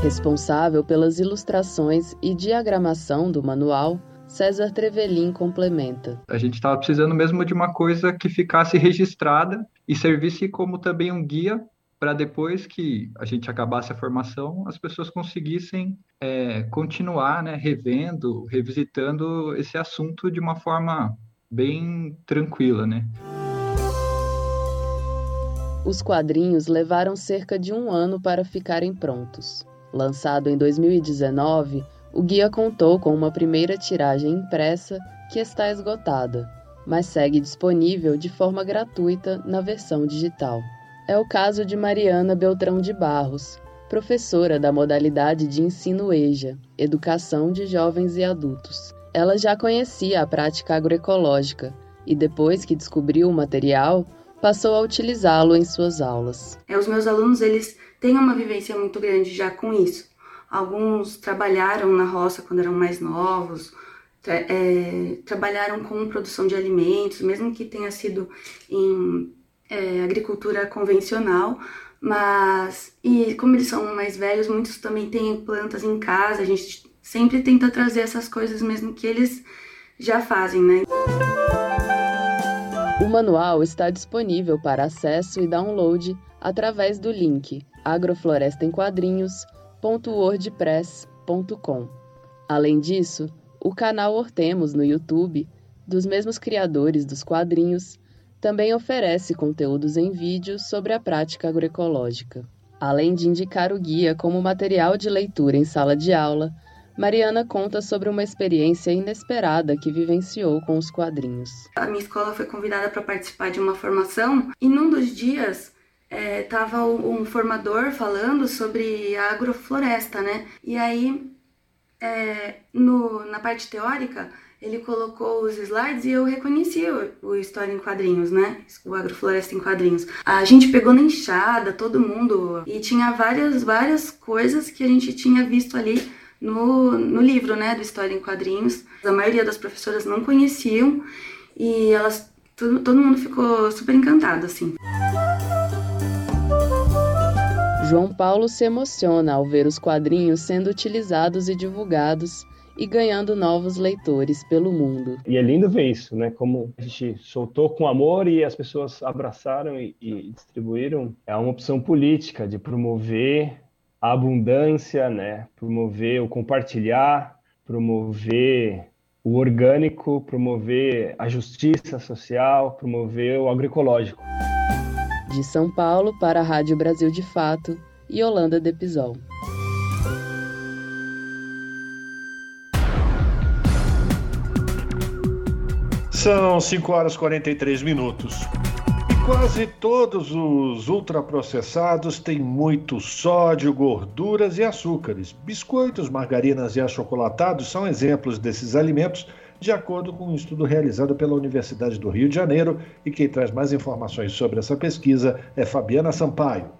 Responsável pelas ilustrações e diagramação do manual, César Trevelin complementa. A gente estava precisando mesmo de uma coisa que ficasse registrada e servisse como também um guia para depois que a gente acabasse a formação, as pessoas conseguissem é, continuar né, revendo, revisitando esse assunto de uma forma bem tranquila, né? Os quadrinhos levaram cerca de um ano para ficarem prontos. Lançado em 2019, o guia contou com uma primeira tiragem impressa que está esgotada, mas segue disponível de forma gratuita na versão digital. É o caso de Mariana Beltrão de Barros, professora da modalidade de ensino EJA, Educação de Jovens e Adultos. Ela já conhecia a prática agroecológica e, depois que descobriu o material, passou a utilizá-lo em suas aulas. É, os meus alunos eles têm uma vivência muito grande já com isso. Alguns trabalharam na roça quando eram mais novos, tra é, trabalharam com produção de alimentos, mesmo que tenha sido em é, agricultura convencional, mas e como eles são mais velhos, muitos também têm plantas em casa. A gente sempre tenta trazer essas coisas mesmo que eles já fazem, né? O manual está disponível para acesso e download através do link agroflorestaemquadrinhos.wordpress.com. Além disso, o canal Hortemos no YouTube, dos mesmos criadores dos quadrinhos, também oferece conteúdos em vídeo sobre a prática agroecológica. Além de indicar o guia como material de leitura em sala de aula, Mariana conta sobre uma experiência inesperada que vivenciou com os quadrinhos. A minha escola foi convidada para participar de uma formação e num dos dias estava é, um formador falando sobre a agrofloresta, né? E aí, é, no, na parte teórica, ele colocou os slides e eu reconheci o, o História em Quadrinhos, né? O Agrofloresta em Quadrinhos. A gente pegou na enxada, todo mundo, e tinha várias, várias coisas que a gente tinha visto ali no, no livro, né, do História em Quadrinhos. A maioria das professoras não conheciam e elas, todo, todo mundo ficou super encantado, assim. João Paulo se emociona ao ver os quadrinhos sendo utilizados e divulgados e ganhando novos leitores pelo mundo. E é lindo ver isso, né? Como a gente soltou com amor e as pessoas abraçaram e, e distribuíram. É uma opção política de promover a abundância, né? Promover o compartilhar, promover o orgânico, promover a justiça social, promover o agroecológico. De São Paulo para a Rádio Brasil de Fato e Holanda São 5 horas e 43 minutos. Quase todos os ultraprocessados têm muito sódio, gorduras e açúcares. Biscoitos, margarinas e achocolatados são exemplos desses alimentos, de acordo com um estudo realizado pela Universidade do Rio de Janeiro. E quem traz mais informações sobre essa pesquisa é Fabiana Sampaio.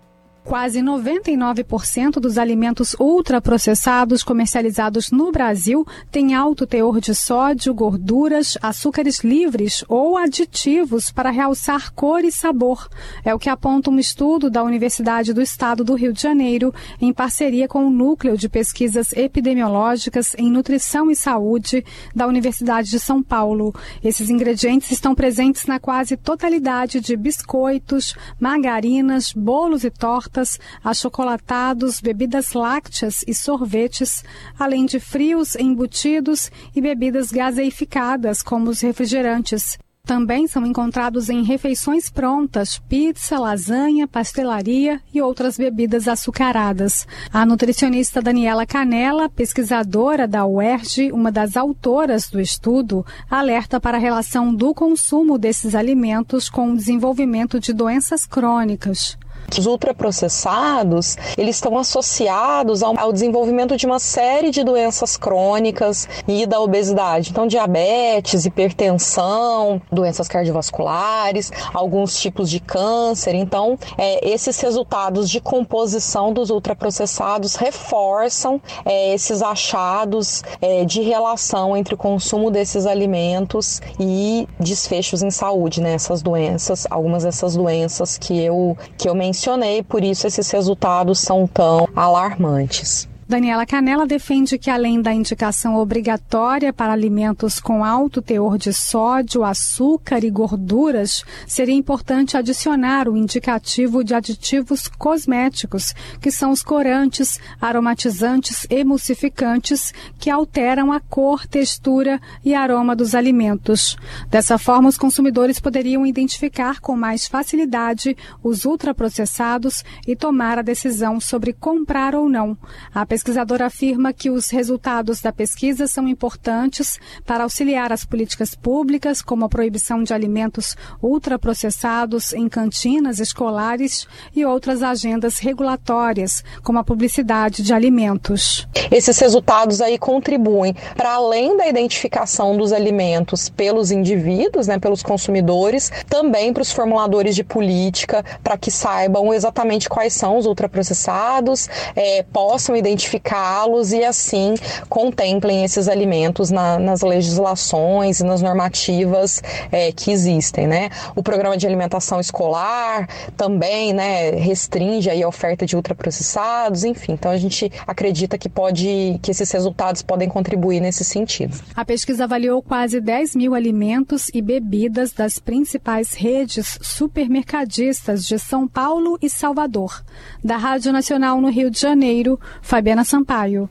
Quase 99% dos alimentos ultraprocessados comercializados no Brasil têm alto teor de sódio, gorduras, açúcares livres ou aditivos para realçar cor e sabor. É o que aponta um estudo da Universidade do Estado do Rio de Janeiro, em parceria com o Núcleo de Pesquisas Epidemiológicas em Nutrição e Saúde da Universidade de São Paulo. Esses ingredientes estão presentes na quase totalidade de biscoitos, margarinas, bolos e tortas tortas, achocolatados, bebidas lácteas e sorvetes, além de frios, embutidos e bebidas gaseificadas, como os refrigerantes. Também são encontrados em refeições prontas, pizza, lasanha, pastelaria e outras bebidas açucaradas. A nutricionista Daniela Canela, pesquisadora da UERJ, uma das autoras do estudo, alerta para a relação do consumo desses alimentos com o desenvolvimento de doenças crônicas. Os ultraprocessados, eles estão associados ao, desenvolvimento de uma série de doenças crônicas e da obesidade. Então, diabetes, hipertensão, doenças cardiovasculares, alguns tipos de câncer. Então, é, esses resultados de composição dos ultraprocessados reforçam é, esses achados é, de relação entre o consumo desses alimentos e desfechos em saúde, né? Essas doenças, algumas dessas doenças que eu, que eu mencionei mencionei, por isso esses resultados são tão alarmantes. Daniela Canela defende que, além da indicação obrigatória para alimentos com alto teor de sódio, açúcar e gorduras, seria importante adicionar o indicativo de aditivos cosméticos, que são os corantes, aromatizantes, emulsificantes, que alteram a cor, textura e aroma dos alimentos. Dessa forma, os consumidores poderiam identificar com mais facilidade os ultraprocessados e tomar a decisão sobre comprar ou não. A pesquisadora afirma que os resultados da pesquisa são importantes para auxiliar as políticas públicas, como a proibição de alimentos ultraprocessados em cantinas escolares e outras agendas regulatórias, como a publicidade de alimentos. Esses resultados aí contribuem para além da identificação dos alimentos pelos indivíduos, né, pelos consumidores, também para os formuladores de política, para que saibam exatamente quais são os ultraprocessados, é, possam identificar identificá-los e assim contemplem esses alimentos na, nas legislações e nas normativas é, que existem, né? O programa de alimentação escolar também, né, restringe aí a oferta de ultraprocessados, enfim. Então a gente acredita que pode, que esses resultados podem contribuir nesse sentido. A pesquisa avaliou quase 10 mil alimentos e bebidas das principais redes supermercadistas de São Paulo e Salvador. Da Rádio Nacional no Rio de Janeiro, Fabiana Sampaio.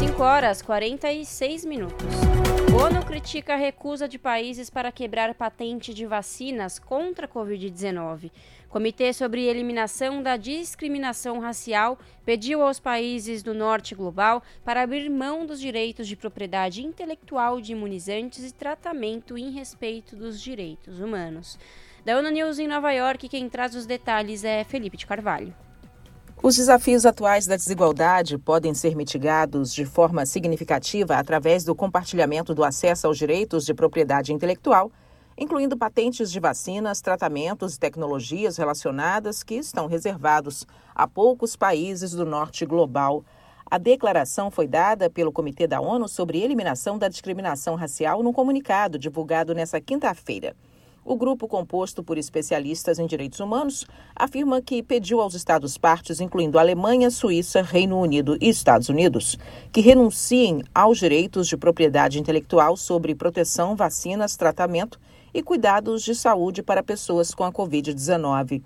5 horas 46 minutos. ONU critica a recusa de países para quebrar patente de vacinas contra a Covid-19. Comitê sobre Eliminação da Discriminação Racial pediu aos países do norte global para abrir mão dos direitos de propriedade intelectual de imunizantes e tratamento em respeito dos direitos humanos. Da ONU News em Nova York, quem traz os detalhes é Felipe de Carvalho. Os desafios atuais da desigualdade podem ser mitigados de forma significativa através do compartilhamento do acesso aos direitos de propriedade intelectual, incluindo patentes de vacinas, tratamentos e tecnologias relacionadas que estão reservados a poucos países do norte global. A declaração foi dada pelo Comitê da ONU sobre Eliminação da Discriminação Racial num comunicado divulgado nesta quinta-feira. O grupo, composto por especialistas em direitos humanos, afirma que pediu aos Estados-partes, incluindo Alemanha, Suíça, Reino Unido e Estados Unidos, que renunciem aos direitos de propriedade intelectual sobre proteção, vacinas, tratamento e cuidados de saúde para pessoas com a Covid-19.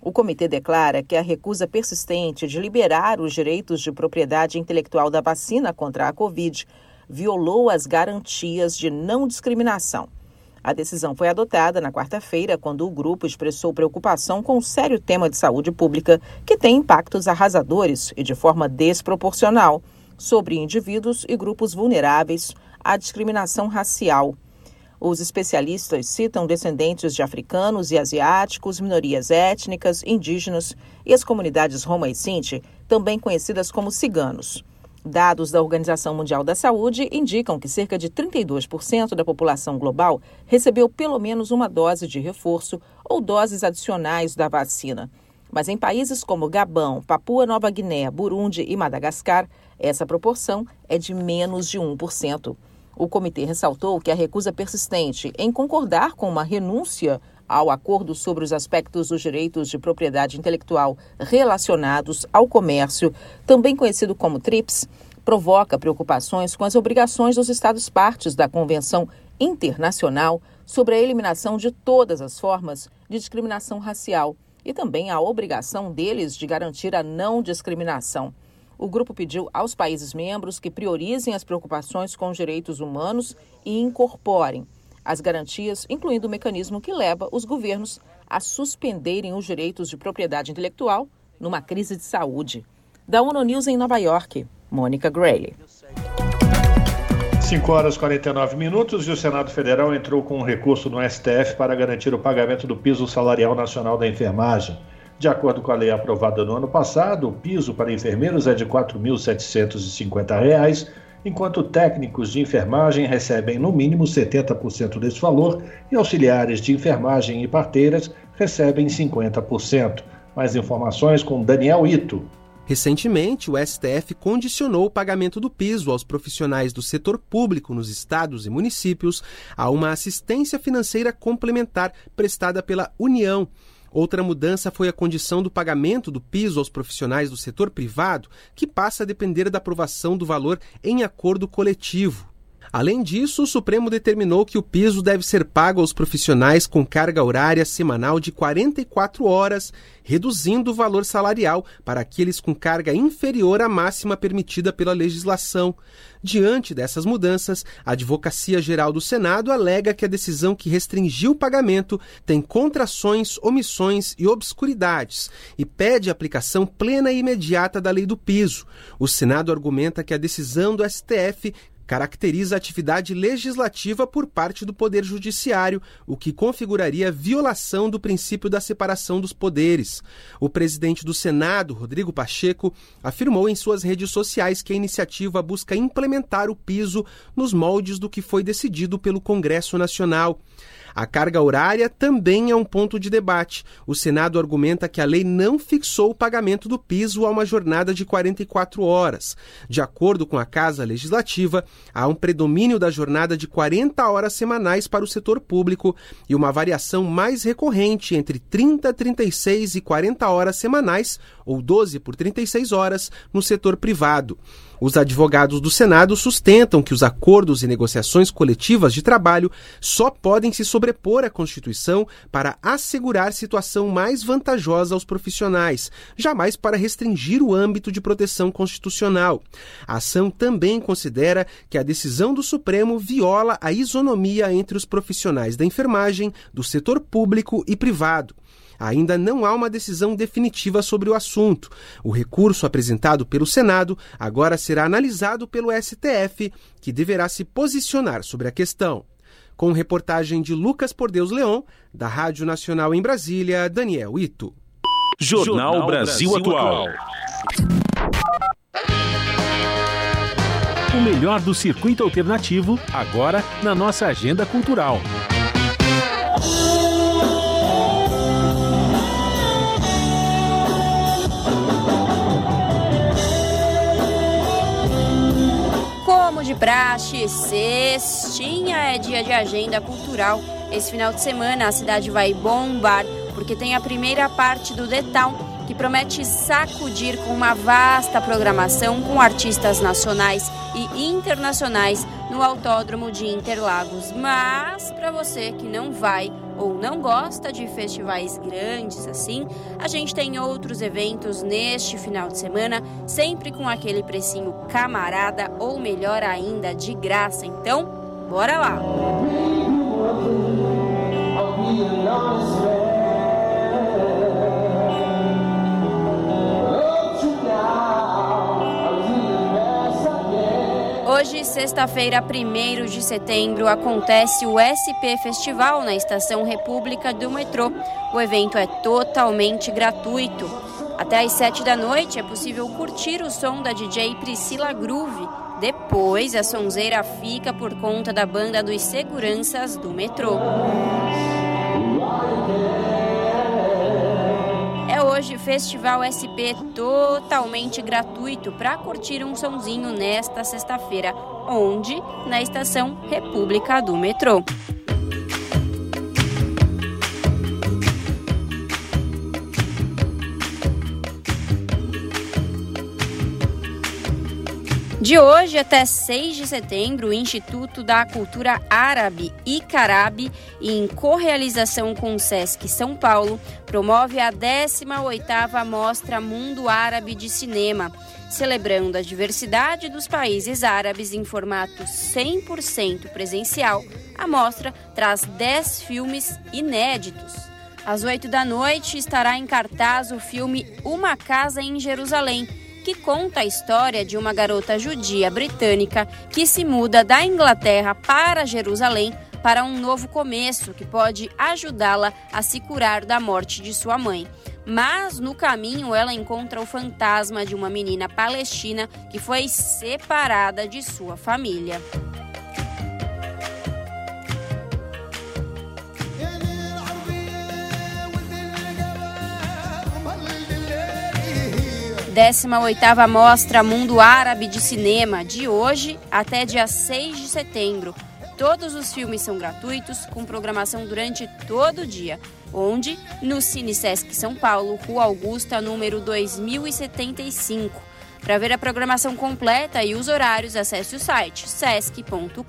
O comitê declara que a recusa persistente de liberar os direitos de propriedade intelectual da vacina contra a Covid violou as garantias de não discriminação a decisão foi adotada na quarta-feira, quando o grupo expressou preocupação com o sério tema de saúde pública que tem impactos arrasadores e de forma desproporcional sobre indivíduos e grupos vulneráveis à discriminação racial. Os especialistas citam descendentes de africanos e asiáticos, minorias étnicas, indígenas e as comunidades Roma e Sinti, também conhecidas como ciganos. Dados da Organização Mundial da Saúde indicam que cerca de 32% da população global recebeu pelo menos uma dose de reforço ou doses adicionais da vacina. Mas em países como Gabão, Papua Nova Guiné, Burundi e Madagascar, essa proporção é de menos de 1%. O comitê ressaltou que a recusa persistente em concordar com uma renúncia ao acordo sobre os aspectos dos direitos de propriedade intelectual relacionados ao comércio, também conhecido como TRIPS, provoca preocupações com as obrigações dos Estados-partes da Convenção Internacional sobre a eliminação de todas as formas de discriminação racial e também a obrigação deles de garantir a não discriminação. O grupo pediu aos países membros que priorizem as preocupações com os direitos humanos e incorporem as garantias, incluindo o mecanismo que leva os governos a suspenderem os direitos de propriedade intelectual numa crise de saúde. Da ONU News em Nova York, Mônica Grayle. 5 horas e 49 minutos e o Senado Federal entrou com um recurso no STF para garantir o pagamento do piso salarial nacional da enfermagem. De acordo com a lei aprovada no ano passado, o piso para enfermeiros é de R$ 4.750, enquanto técnicos de enfermagem recebem no mínimo 70% desse valor e auxiliares de enfermagem e parteiras recebem 50%. Mais informações com Daniel Ito. Recentemente, o STF condicionou o pagamento do piso aos profissionais do setor público nos estados e municípios a uma assistência financeira complementar prestada pela União. Outra mudança foi a condição do pagamento do piso aos profissionais do setor privado, que passa a depender da aprovação do valor em acordo coletivo. Além disso, o Supremo determinou que o piso deve ser pago aos profissionais com carga horária semanal de 44 horas, reduzindo o valor salarial para aqueles com carga inferior à máxima permitida pela legislação. Diante dessas mudanças, a Advocacia Geral do Senado alega que a decisão que restringiu o pagamento tem contrações, omissões e obscuridades e pede aplicação plena e imediata da lei do piso. O Senado argumenta que a decisão do STF caracteriza a atividade legislativa por parte do Poder Judiciário, o que configuraria violação do princípio da separação dos poderes. O presidente do Senado, Rodrigo Pacheco, afirmou em suas redes sociais que a iniciativa busca implementar o piso nos moldes do que foi decidido pelo Congresso Nacional. A carga horária também é um ponto de debate. O Senado argumenta que a lei não fixou o pagamento do piso a uma jornada de 44 horas. De acordo com a Casa Legislativa, há um predomínio da jornada de 40 horas semanais para o setor público e uma variação mais recorrente entre 30, 36 e 40 horas semanais, ou 12 por 36 horas, no setor privado. Os advogados do Senado sustentam que os acordos e negociações coletivas de trabalho só podem se sobrepor à Constituição para assegurar situação mais vantajosa aos profissionais, jamais para restringir o âmbito de proteção constitucional. A ação também considera que a decisão do Supremo viola a isonomia entre os profissionais da enfermagem, do setor público e privado. Ainda não há uma decisão definitiva sobre o assunto. O recurso apresentado pelo Senado agora será analisado pelo STF, que deverá se posicionar sobre a questão. Com reportagem de Lucas Por Deus Leon, da Rádio Nacional em Brasília, Daniel Ito. Jornal Brasil Atual. O melhor do circuito alternativo, agora na nossa agenda cultural. De praxe, sextinha é dia de agenda cultural. Esse final de semana a cidade vai bombar porque tem a primeira parte do Town, que promete sacudir com uma vasta programação com artistas nacionais e internacionais no Autódromo de Interlagos. Mas para você que não vai ou não gosta de festivais grandes assim, a gente tem outros eventos neste final de semana, sempre com aquele precinho camarada ou melhor ainda, de graça. Então, bora lá! Hoje, sexta-feira, 1 de setembro, acontece o SP Festival na Estação República do Metrô. O evento é totalmente gratuito. Até às 7 da noite é possível curtir o som da DJ Priscila Groove. Depois, a sonzeira fica por conta da banda dos seguranças do metrô. Hoje Festival SP totalmente gratuito para curtir um sonzinho nesta sexta-feira, onde? Na estação República do Metrô. De hoje até 6 de setembro, o Instituto da Cultura Árabe Icarabe, em correalização com o SESC São Paulo, promove a 18ª Mostra Mundo Árabe de Cinema, celebrando a diversidade dos países árabes em formato 100% presencial. A mostra traz 10 filmes inéditos. Às 8 da noite estará em cartaz o filme Uma Casa em Jerusalém, que conta a história de uma garota judia britânica que se muda da Inglaterra para Jerusalém para um novo começo que pode ajudá-la a se curar da morte de sua mãe. Mas no caminho ela encontra o fantasma de uma menina palestina que foi separada de sua família. 18ª Mostra Mundo Árabe de Cinema, de hoje até dia 6 de setembro. Todos os filmes são gratuitos, com programação durante todo o dia. Onde? No Cine Sesc São Paulo, Rua Augusta, número 2075. Para ver a programação completa e os horários, acesse o site sesc.com.br.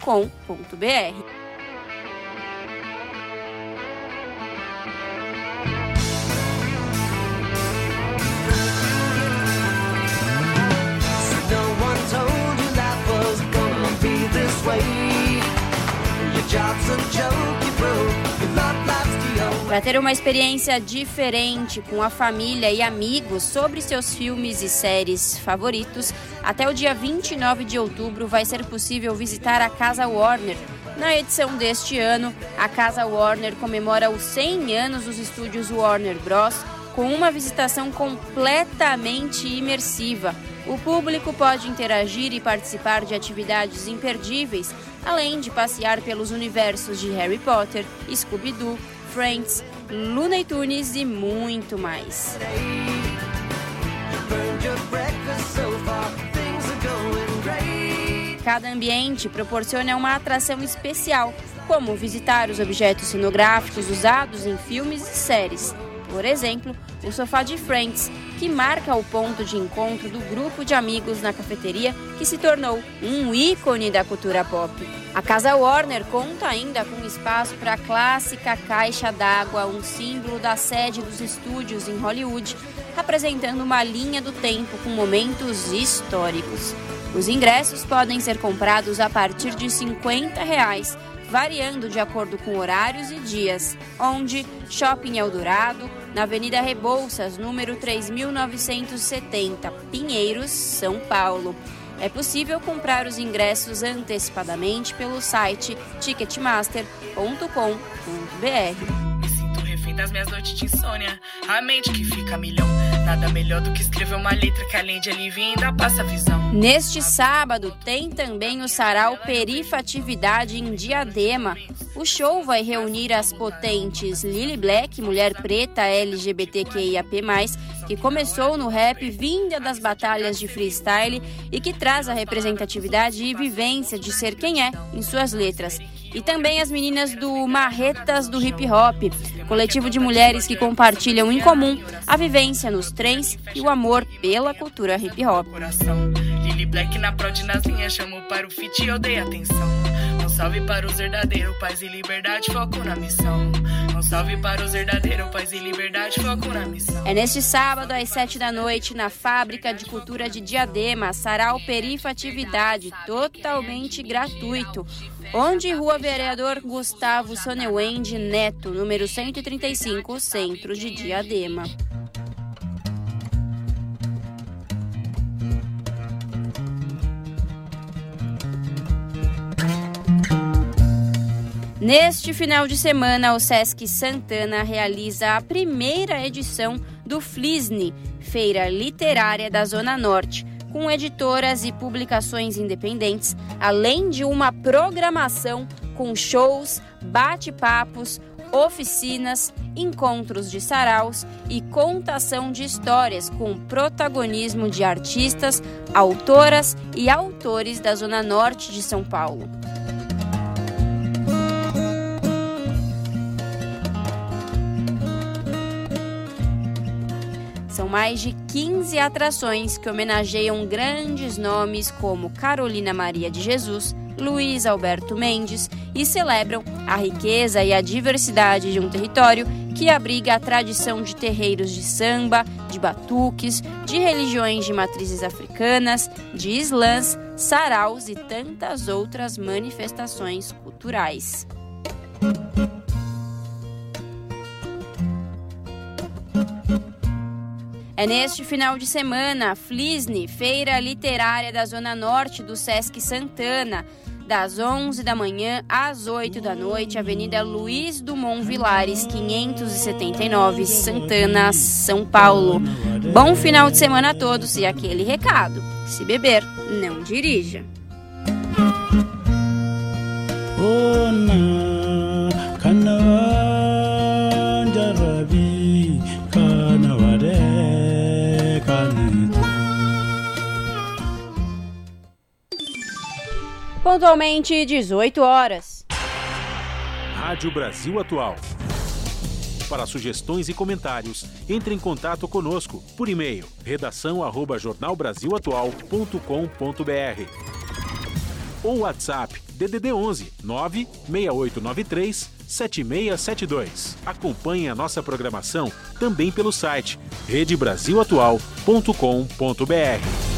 Para ter uma experiência diferente com a família e amigos sobre seus filmes e séries favoritos, até o dia 29 de outubro vai ser possível visitar a Casa Warner. Na edição deste ano, a Casa Warner comemora os 100 anos dos estúdios Warner Bros. com uma visitação completamente imersiva. O público pode interagir e participar de atividades imperdíveis, além de passear pelos universos de Harry Potter, Scooby-Doo, Friends, Looney Tunes e muito mais. Cada ambiente proporciona uma atração especial, como visitar os objetos cenográficos usados em filmes e séries. Por exemplo, o sofá de Friends, que marca o ponto de encontro do grupo de amigos na cafeteria que se tornou um ícone da cultura pop. A Casa Warner conta ainda com espaço para a clássica caixa d'água, um símbolo da sede dos estúdios em Hollywood, apresentando uma linha do tempo com momentos históricos. Os ingressos podem ser comprados a partir de 50 reais, variando de acordo com horários e dias, onde Shopping Eldorado, na Avenida Rebouças, número 3970, Pinheiros, São Paulo. É possível comprar os ingressos antecipadamente pelo site ticketmaster.com.br das minhas noites de insônia. A mente que fica milhão. Nada melhor do que escrever uma letra que além de alívio ainda passa visão. Neste sábado tem também o sarau Perifatividade em Diadema. O show vai reunir as potentes Lily Black, mulher preta LGBTQIAP+, que começou no rap vinda das batalhas de freestyle e que traz a representatividade e vivência de ser quem é em suas letras e também as meninas do Marretas do Hip Hop, coletivo de mulheres que compartilham em comum a vivência nos trens e o amor pela cultura hip hop. Lily Black na prod nas linhas, chamou para o fit e eu dei atenção. Um salve para os verdadeiros, paz e liberdade, foco na missão. Um salve para os verdadeiros, paz e liberdade, foco na missão. É neste sábado, às sete da noite, na Fábrica de Cultura de Diadema, Sarau Perifatividade, totalmente gratuito. Onde Rua Vereador Gustavo Sonewende Neto, número 135, Centro de Diadema. Neste final de semana, o Sesc Santana realiza a primeira edição do FLISNE, Feira Literária da Zona Norte, com editoras e publicações independentes, além de uma programação com shows, bate-papos, oficinas, encontros de saraus e contação de histórias com protagonismo de artistas, autoras e autores da Zona Norte de São Paulo. Mais de 15 atrações que homenageiam grandes nomes como Carolina Maria de Jesus, Luiz Alberto Mendes e celebram a riqueza e a diversidade de um território que abriga a tradição de terreiros de samba, de batuques, de religiões de matrizes africanas, de islãs, saraus e tantas outras manifestações culturais. É neste final de semana, a Flisne, Feira Literária da Zona Norte do Sesc Santana, das 11 da manhã às 8 da noite, Avenida Luiz Dumont Vilares, 579, Santana, São Paulo. Bom final de semana a todos e aquele recado: se beber, não dirija. Pontualmente 18 horas. Rádio Brasil Atual. Para sugestões e comentários, entre em contato conosco por e-mail redação@jornalbrasilatual.com.br ou WhatsApp DDD 11 96893 7672. Acompanhe a nossa programação também pelo site redebrasilatual.com.br.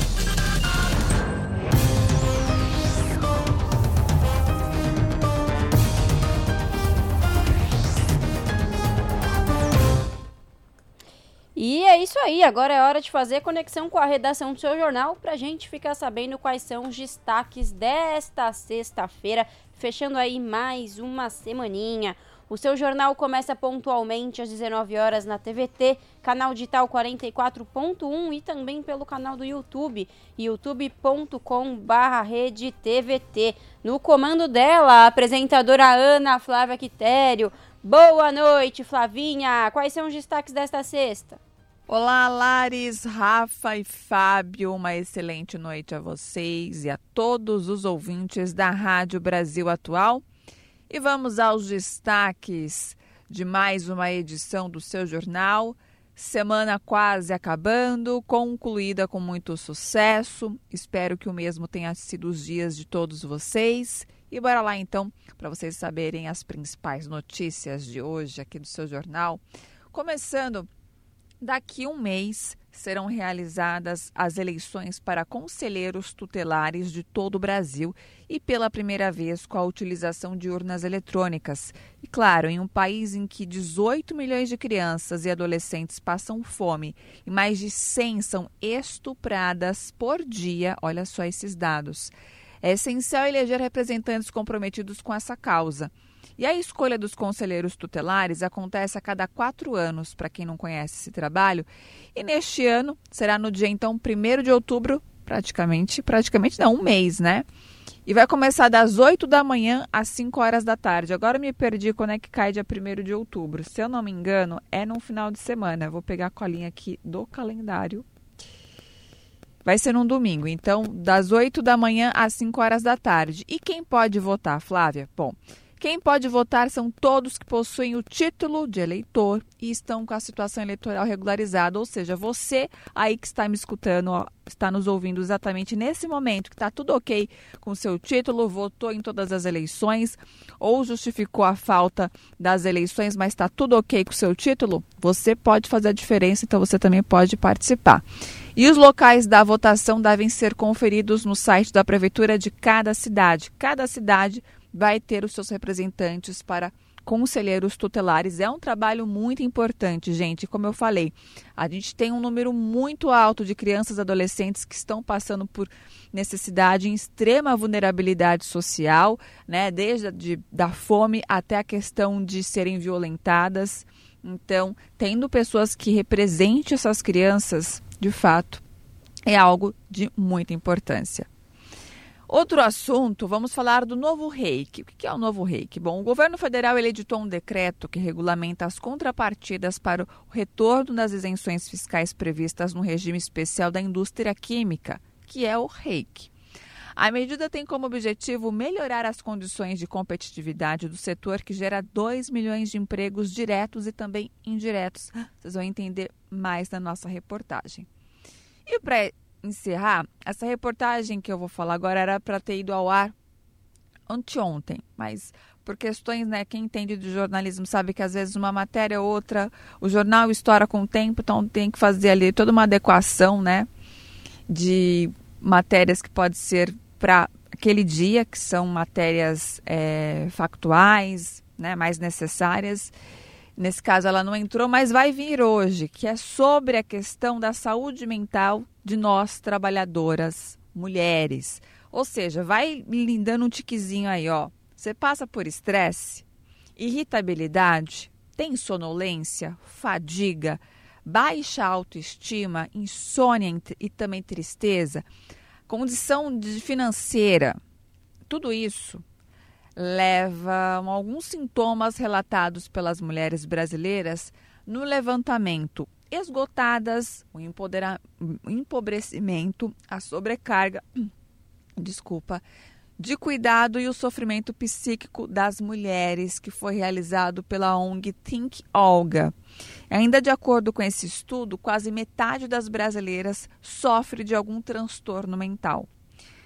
E é isso aí, agora é hora de fazer conexão com a redação do seu jornal para a gente ficar sabendo quais são os destaques desta sexta-feira, fechando aí mais uma semaninha. O seu jornal começa pontualmente às 19 horas na TVT, canal digital 44.1 e também pelo canal do YouTube, youtube.com/redetvt. No comando dela, a apresentadora Ana Flávia Quitério. Boa noite, Flavinha. Quais são os destaques desta sexta? Olá, Lares, Rafa e Fábio. Uma excelente noite a vocês e a todos os ouvintes da Rádio Brasil Atual. E vamos aos destaques de mais uma edição do seu jornal. Semana quase acabando, concluída com muito sucesso. Espero que o mesmo tenha sido os dias de todos vocês. E bora lá então, para vocês saberem as principais notícias de hoje aqui do seu jornal. Começando Daqui um mês serão realizadas as eleições para conselheiros tutelares de todo o Brasil e pela primeira vez com a utilização de urnas eletrônicas. E claro, em um país em que 18 milhões de crianças e adolescentes passam fome e mais de 100 são estupradas por dia, olha só esses dados. É essencial eleger representantes comprometidos com essa causa. E a escolha dos conselheiros tutelares acontece a cada quatro anos, para quem não conhece esse trabalho. E neste ano será no dia, então, 1 de outubro, praticamente, praticamente não, um mês, né? E vai começar das 8 da manhã às 5 horas da tarde. Agora me perdi quando é que cai dia 1 de outubro. Se eu não me engano, é no final de semana. Vou pegar a colinha aqui do calendário. Vai ser num domingo, então, das 8 da manhã às 5 horas da tarde. E quem pode votar, Flávia? Bom, quem pode votar são todos que possuem o título de eleitor e estão com a situação eleitoral regularizada, ou seja, você aí que está me escutando, ó, está nos ouvindo exatamente nesse momento, que está tudo ok com seu título, votou em todas as eleições ou justificou a falta das eleições, mas está tudo ok com seu título, você pode fazer a diferença, então você também pode participar. E os locais da votação devem ser conferidos no site da prefeitura de cada cidade. Cada cidade vai ter os seus representantes para conselheiros tutelares. É um trabalho muito importante, gente. Como eu falei, a gente tem um número muito alto de crianças e adolescentes que estão passando por necessidade em extrema vulnerabilidade social, né? Desde de, da fome até a questão de serem violentadas. Então, tendo pessoas que representem essas crianças, de fato, é algo de muita importância. Outro assunto, vamos falar do novo reiki. O que é o novo reiki? Bom, o governo federal editou um decreto que regulamenta as contrapartidas para o retorno das isenções fiscais previstas no regime especial da indústria química, que é o reiki. A medida tem como objetivo melhorar as condições de competitividade do setor que gera 2 milhões de empregos diretos e também indiretos. Vocês vão entender mais na nossa reportagem. E para encerrar, essa reportagem que eu vou falar agora era para ter ido ao ar anteontem, mas por questões, né, quem entende de jornalismo sabe que às vezes uma matéria ou outra, o jornal estoura com o tempo, então tem que fazer ali toda uma adequação, né, de matérias que pode ser para aquele dia, que são matérias é, factuais, né, mais necessárias. Nesse caso, ela não entrou, mas vai vir hoje, que é sobre a questão da saúde mental de nós trabalhadoras, mulheres. Ou seja, vai lindando um tiquezinho aí, ó. Você passa por estresse, irritabilidade, tem sonolência, fadiga, baixa autoestima, insônia e também tristeza condição financeira, tudo isso leva a alguns sintomas relatados pelas mulheres brasileiras no levantamento esgotadas, o empobrecimento, a sobrecarga, desculpa, de cuidado e o sofrimento psíquico das mulheres, que foi realizado pela ONG Think Olga. Ainda de acordo com esse estudo, quase metade das brasileiras sofre de algum transtorno mental.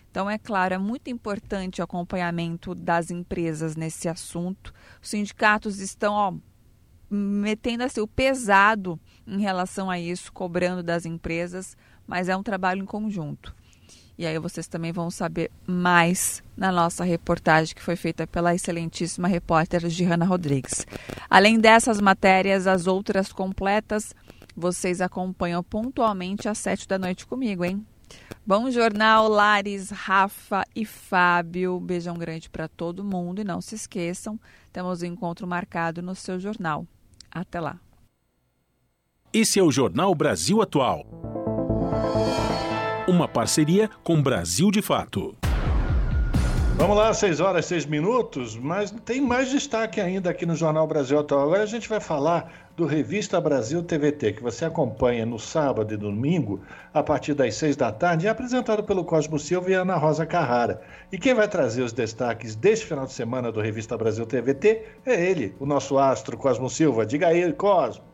Então, é claro, é muito importante o acompanhamento das empresas nesse assunto. Os sindicatos estão ó, metendo assim, o pesado em relação a isso, cobrando das empresas, mas é um trabalho em conjunto. E aí vocês também vão saber mais na nossa reportagem que foi feita pela excelentíssima repórter Gihanna Rodrigues. Além dessas matérias, as outras completas, vocês acompanham pontualmente às sete da noite comigo, hein? Bom jornal, Lares, Rafa e Fábio. Beijão grande para todo mundo e não se esqueçam, temos o um encontro marcado no seu jornal. Até lá. Esse é o Jornal Brasil Atual uma parceria com Brasil de Fato. Vamos lá, 6 horas, 6 minutos, mas tem mais destaque ainda aqui no Jornal Brasil Atual. Agora a gente vai falar do Revista Brasil TVT, que você acompanha no sábado e domingo, a partir das 6 da tarde, é apresentado pelo Cosmo Silva e Ana Rosa Carrara. E quem vai trazer os destaques deste final de semana do Revista Brasil TVT é ele, o nosso astro Cosmo Silva. Diga aí, Cosmo.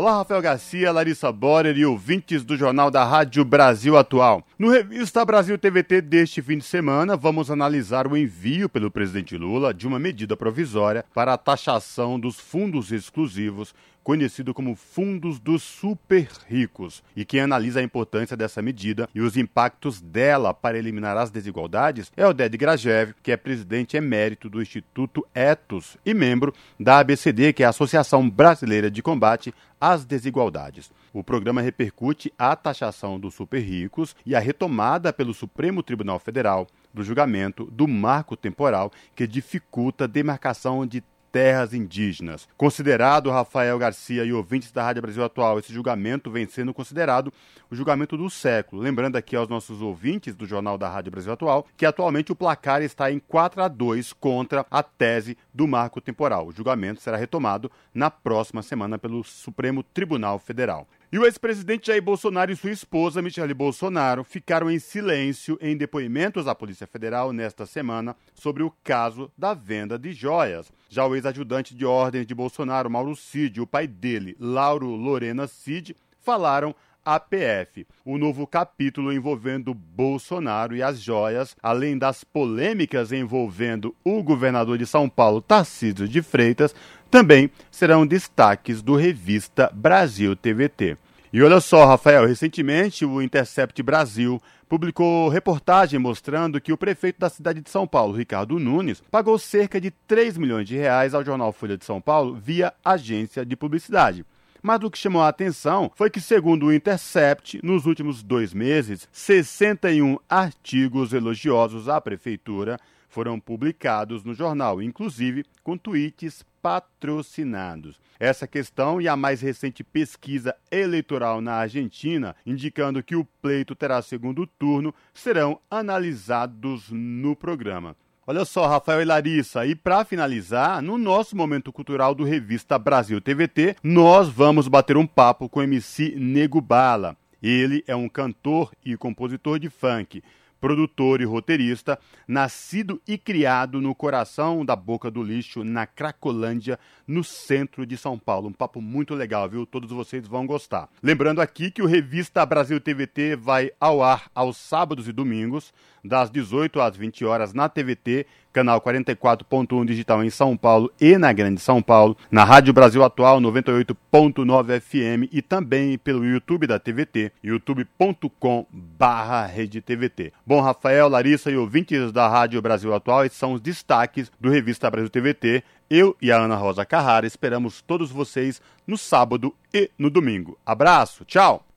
Olá, Rafael Garcia, Larissa Borer e ouvintes do Jornal da Rádio Brasil Atual. No Revista Brasil TVT deste fim de semana, vamos analisar o envio pelo presidente Lula de uma medida provisória para a taxação dos fundos exclusivos conhecido como fundos dos super ricos. E quem analisa a importância dessa medida e os impactos dela para eliminar as desigualdades é o Ded Grajev, que é presidente emérito do Instituto Etos e membro da ABCD, que é a Associação Brasileira de Combate às Desigualdades. O programa repercute a taxação dos super ricos e a retomada pelo Supremo Tribunal Federal do julgamento do marco temporal que dificulta a demarcação de terras indígenas. Considerado Rafael Garcia e ouvintes da Rádio Brasil Atual, esse julgamento vem sendo considerado o julgamento do século. Lembrando aqui aos nossos ouvintes do Jornal da Rádio Brasil Atual que atualmente o placar está em 4 a 2 contra a tese do marco temporal. O julgamento será retomado na próxima semana pelo Supremo Tribunal Federal. E o ex-presidente Jair Bolsonaro e sua esposa, Michele Bolsonaro, ficaram em silêncio em depoimentos à Polícia Federal nesta semana sobre o caso da venda de joias. Já o ex-ajudante de ordens de Bolsonaro, Mauro Cid, e o pai dele, Lauro Lorena Cid, falaram à PF. O novo capítulo envolvendo Bolsonaro e as joias, além das polêmicas envolvendo o governador de São Paulo, Tarcísio de Freitas, também serão destaques do revista Brasil TVT. E olha só, Rafael, recentemente o Intercept Brasil publicou reportagem mostrando que o prefeito da cidade de São Paulo, Ricardo Nunes, pagou cerca de 3 milhões de reais ao jornal Folha de São Paulo via agência de publicidade. Mas o que chamou a atenção foi que, segundo o Intercept, nos últimos dois meses, 61 artigos elogiosos à prefeitura foram publicados no jornal, inclusive com tweets patrocinados. Essa questão e a mais recente pesquisa eleitoral na Argentina, indicando que o pleito terá segundo turno, serão analisados no programa. Olha só, Rafael e Larissa, e para finalizar, no nosso momento cultural do Revista Brasil TVT, nós vamos bater um papo com o MC Nego Bala. Ele é um cantor e compositor de funk produtor e roteirista, nascido e criado no coração da Boca do Lixo, na Cracolândia, no centro de São Paulo. Um papo muito legal, viu? Todos vocês vão gostar. Lembrando aqui que o Revista Brasil TVT vai ao ar aos sábados e domingos, das 18 às 20 horas na TVT, canal 44.1 digital em São Paulo e na Grande São Paulo, na Rádio Brasil Atual 98.9 FM e também pelo YouTube da TVT, youtube.com/redetvt. Bom, Rafael, Larissa e ouvintes da Rádio Brasil Atual, esses são os destaques do Revista Brasil TVT. Eu e a Ana Rosa Carrara esperamos todos vocês no sábado e no domingo. Abraço, tchau!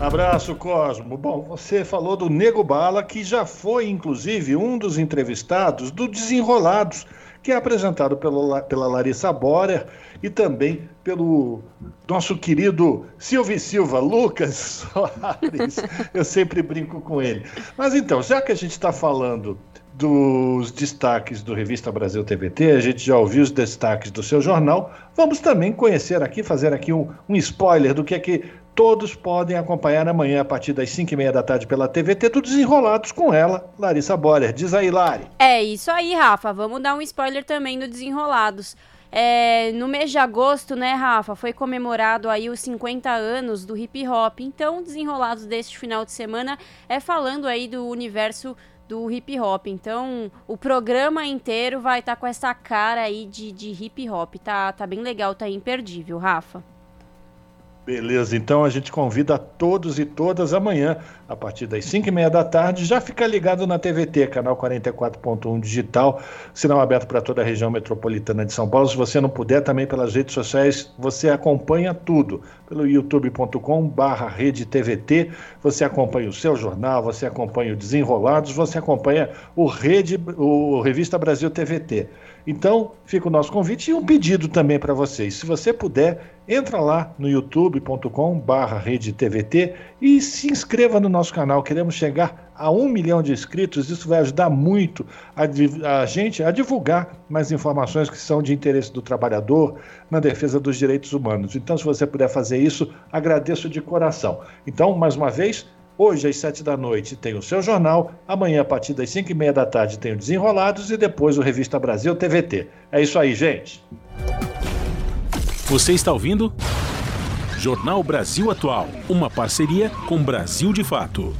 Abraço, Cosmo. Bom, você falou do Nego Bala, que já foi, inclusive, um dos entrevistados do Desenrolados, que é apresentado pela, pela Larissa Borer e também pelo nosso querido Silvio Silva, Lucas Soares. Eu sempre brinco com ele. Mas então, já que a gente está falando dos destaques do Revista Brasil TVT, a gente já ouviu os destaques do seu jornal, vamos também conhecer aqui, fazer aqui um, um spoiler do que é que todos podem acompanhar amanhã a partir das 5 e meia da tarde pela TVT, tudo desenrolados com ela, Larissa Boller. Diz aí, Lari. É isso aí, Rafa. Vamos dar um spoiler também do Desenrolados. É, no mês de agosto, né, Rafa, foi comemorado aí os 50 anos do hip hop. Então, Desenrolados deste final de semana é falando aí do universo do hip hop. Então, o programa inteiro vai estar tá com essa cara aí de, de hip hop. Tá, tá bem legal, tá imperdível, Rafa. Beleza, então a gente convida todos e todas amanhã, a partir das 5 e meia da tarde, já fica ligado na TVT, canal 44.1 digital, sinal aberto para toda a região metropolitana de São Paulo. Se você não puder, também pelas redes sociais, você acompanha tudo. Pelo youtube.com barra você acompanha o seu jornal, você acompanha o Desenrolados, você acompanha o, rede, o Revista Brasil TVT. Então, fica o nosso convite e um pedido também para vocês. Se você puder, entra lá no youtube.com TVT e se inscreva no nosso canal. Queremos chegar a um milhão de inscritos. Isso vai ajudar muito a, a gente a divulgar mais informações que são de interesse do trabalhador na defesa dos direitos humanos. Então, se você puder fazer isso, agradeço de coração. Então, mais uma vez, Hoje, às sete da noite, tem o seu jornal. Amanhã, a partir das cinco e meia da tarde, tem o Desenrolados e depois o Revista Brasil TVT. É isso aí, gente. Você está ouvindo? Jornal Brasil Atual, uma parceria com Brasil de Fato.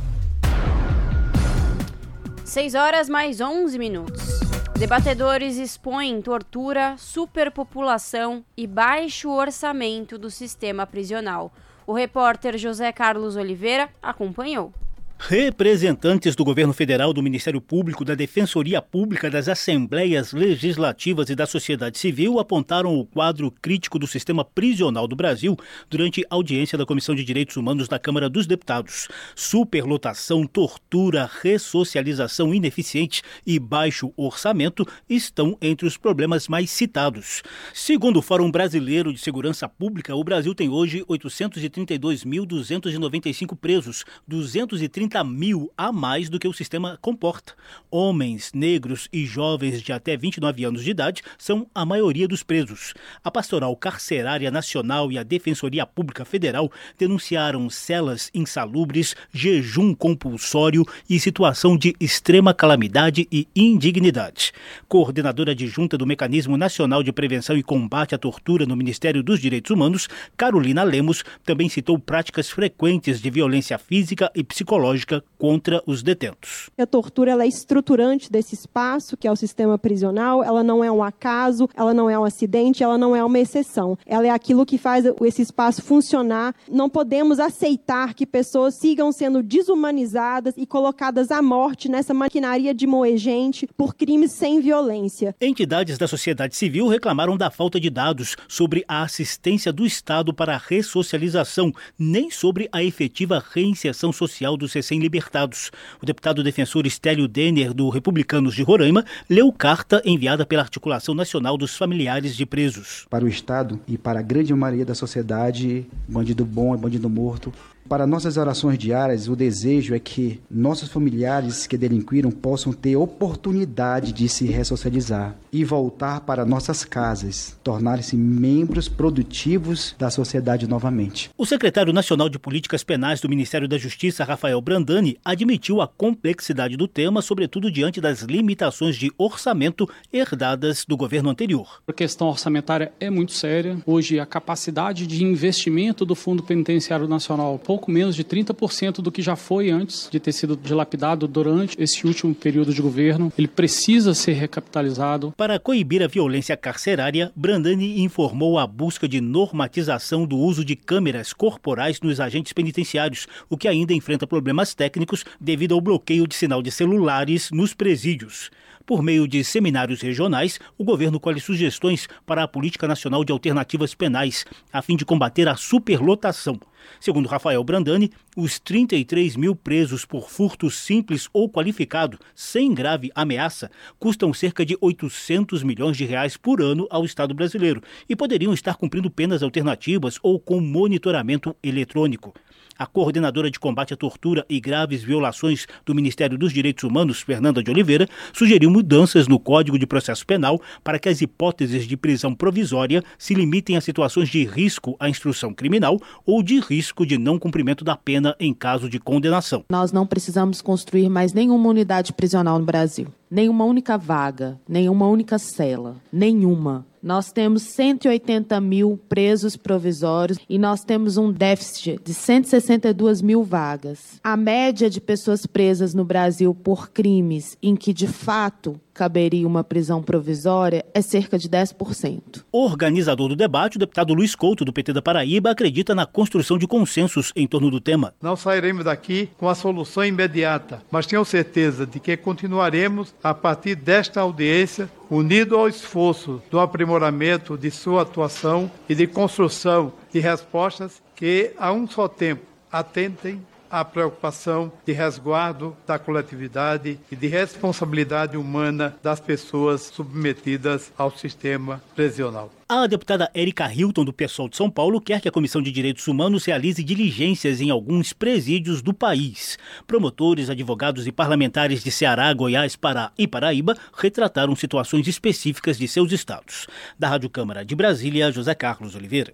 6 horas mais 11 minutos. Debatedores expõem tortura, superpopulação e baixo orçamento do sistema prisional. O repórter José Carlos Oliveira acompanhou. Representantes do governo federal, do Ministério Público, da Defensoria Pública, das Assembleias Legislativas e da sociedade civil apontaram o quadro crítico do sistema prisional do Brasil durante audiência da Comissão de Direitos Humanos da Câmara dos Deputados. Superlotação, tortura, ressocialização ineficiente e baixo orçamento estão entre os problemas mais citados. Segundo o Fórum Brasileiro de Segurança Pública, o Brasil tem hoje 832.295 presos, 230 30 mil a mais do que o sistema comporta. Homens, negros e jovens de até 29 anos de idade são a maioria dos presos. A Pastoral Carcerária Nacional e a Defensoria Pública Federal denunciaram celas insalubres, jejum compulsório e situação de extrema calamidade e indignidade. Coordenadora adjunta do Mecanismo Nacional de Prevenção e Combate à Tortura no Ministério dos Direitos Humanos, Carolina Lemos, também citou práticas frequentes de violência física e psicológica psicológica contra os detentos. A tortura ela é estruturante desse espaço, que é o sistema prisional, ela não é um acaso, ela não é um acidente, ela não é uma exceção. Ela é aquilo que faz esse espaço funcionar. Não podemos aceitar que pessoas sigam sendo desumanizadas e colocadas à morte nessa maquinaria de moer gente por crimes sem violência. Entidades da sociedade civil reclamaram da falta de dados sobre a assistência do Estado para a ressocialização, nem sobre a efetiva reinserção social dos recém-libertados. O deputado defensor Estélio Denner, do Republicanos de Roraima, leu carta enviada pela Articulação Nacional dos Familiares de Presos. Para o Estado e para a grande maioria da sociedade, bandido bom é bandido morto Para nossas orações diárias, o desejo é que nossos familiares que delinquiram possam ter oportunidade de se ressocializar e voltar para nossas casas, tornarem-se membros produtivos da sociedade novamente. O secretário nacional de Políticas Penais do Ministério da Justiça, Rafael Brandani, admitiu a complexidade do tema, sobretudo diante das limitações de orçamento herdadas do governo anterior. A questão orçamentária é muito séria. Hoje, a capacidade de investimento do Fundo Penitenciário Nacional pouco menos de 30% do que já foi antes de ter sido dilapidado durante esse último período de governo. Ele precisa ser recapitalizado. Para coibir a violência carcerária, Brandani informou a busca de normatização do uso de câmeras corporais nos agentes penitenciários, o que ainda enfrenta problemas técnicos devido ao bloqueio de sinal de celulares nos presídios. Por meio de seminários regionais, o governo colhe sugestões para a Política Nacional de Alternativas Penais, a fim de combater a superlotação. Segundo Rafael Brandani, os 33 mil presos por furto simples ou qualificado, sem grave ameaça, custam cerca de 800 milhões de reais por ano ao Estado brasileiro e poderiam estar cumprindo penas alternativas ou com monitoramento eletrônico. A coordenadora de combate à tortura e graves violações do Ministério dos Direitos Humanos, Fernanda de Oliveira, sugeriu mudanças no Código de Processo Penal para que as hipóteses de prisão provisória se limitem a situações de risco à instrução criminal ou de risco de não cumprimento da pena em caso de condenação. Nós não precisamos construir mais nenhuma unidade prisional no Brasil. Nenhuma única vaga, nenhuma única cela, nenhuma. Nós temos 180 mil presos provisórios e nós temos um déficit de 162 mil vagas. A média de pessoas presas no Brasil por crimes em que, de fato, caberia uma prisão provisória é cerca de 10%. Organizador do debate, o deputado Luiz Couto, do PT da Paraíba, acredita na construção de consensos em torno do tema. Não sairemos daqui com a solução imediata, mas tenho certeza de que continuaremos a partir desta audiência unido ao esforço do aprimoramento de sua atuação e de construção de respostas que, a um só tempo, atentem à preocupação de resguardo da coletividade e de responsabilidade humana das pessoas submetidas ao sistema prisional. A deputada Erika Hilton, do PSOL de São Paulo, quer que a Comissão de Direitos Humanos realize diligências em alguns presídios do país. Promotores, advogados e parlamentares de Ceará, Goiás, Pará e Paraíba retrataram situações específicas de seus estados. Da Rádio Câmara de Brasília, José Carlos Oliveira.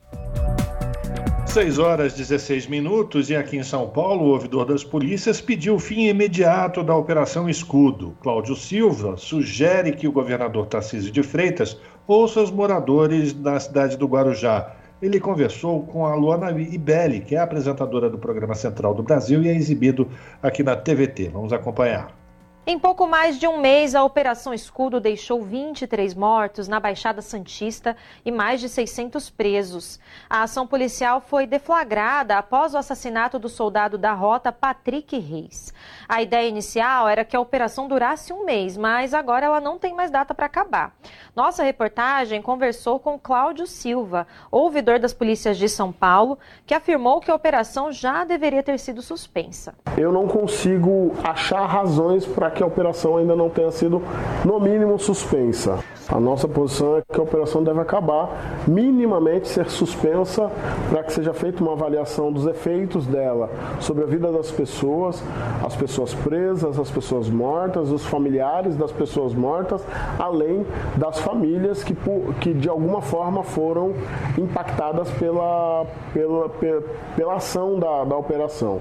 6 horas 16 minutos e aqui em São Paulo, o ouvidor das polícias pediu fim imediato da Operação Escudo. Cláudio Silva sugere que o governador Tarcísio de Freitas ouça os moradores da cidade do Guarujá. Ele conversou com a Luana Ibelli, que é apresentadora do programa Central do Brasil e é exibido aqui na TVT. Vamos acompanhar. Em pouco mais de um mês, a Operação Escudo deixou 23 mortos na Baixada Santista e mais de 600 presos. A ação policial foi deflagrada após o assassinato do soldado da rota Patrick Reis. A ideia inicial era que a operação durasse um mês, mas agora ela não tem mais data para acabar. Nossa reportagem conversou com Cláudio Silva, ouvidor das polícias de São Paulo, que afirmou que a operação já deveria ter sido suspensa. Eu não consigo achar razões para que a operação ainda não tenha sido, no mínimo, suspensa. A nossa posição é que a operação deve acabar, minimamente ser suspensa, para que seja feita uma avaliação dos efeitos dela sobre a vida das pessoas, as pessoas presas, as pessoas mortas, os familiares das pessoas mortas, além das famílias que, que de alguma forma foram impactadas pela, pela, pela, pela ação da, da operação.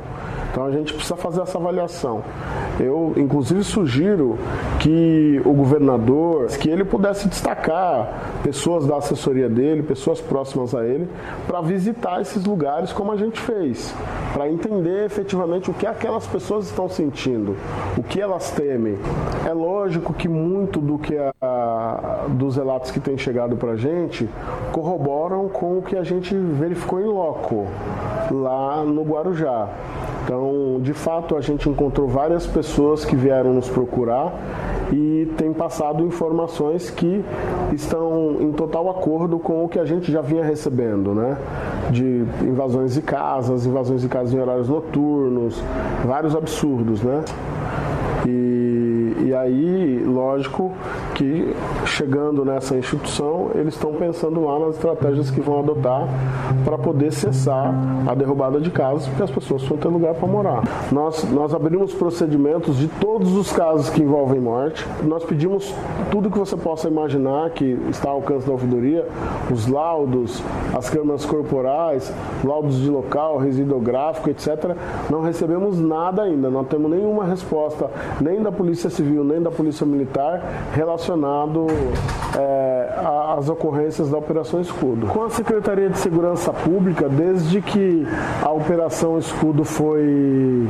Então a gente precisa fazer essa avaliação. Eu, inclusive, sugiro que o governador, que ele pudesse destacar pessoas da assessoria dele, pessoas próximas a ele, para visitar esses lugares como a gente fez, para entender efetivamente o que aquelas pessoas estão sentindo, o que elas temem. É lógico que muito do que a, dos relatos que têm chegado para a gente corroboram com o que a gente verificou em loco lá no Guarujá. Então, de fato, a gente encontrou várias pessoas que vieram nos procurar e tem passado informações que estão em total acordo com o que a gente já vinha recebendo, né? De invasões de casas, invasões de casas em horários noturnos, vários absurdos, né? E, e aí, lógico que chegando nessa instituição, eles estão pensando lá nas estratégias que vão adotar para poder cessar a derrubada de casas, porque as pessoas vão ter lugar para morar. Nós, nós abrimos procedimentos de todos os casos que envolvem morte. Nós pedimos tudo que você possa imaginar que está ao alcance da ouvidoria, os laudos, as câmeras corporais, laudos de local, residográfico, etc. Não recebemos nada ainda, não temos nenhuma resposta, nem da Polícia Civil, nem da Polícia Militar, relacionado é, às ocorrências da Operação Escudo. Com a Secretaria de Segurança Pública, desde que a Operação Escudo foi,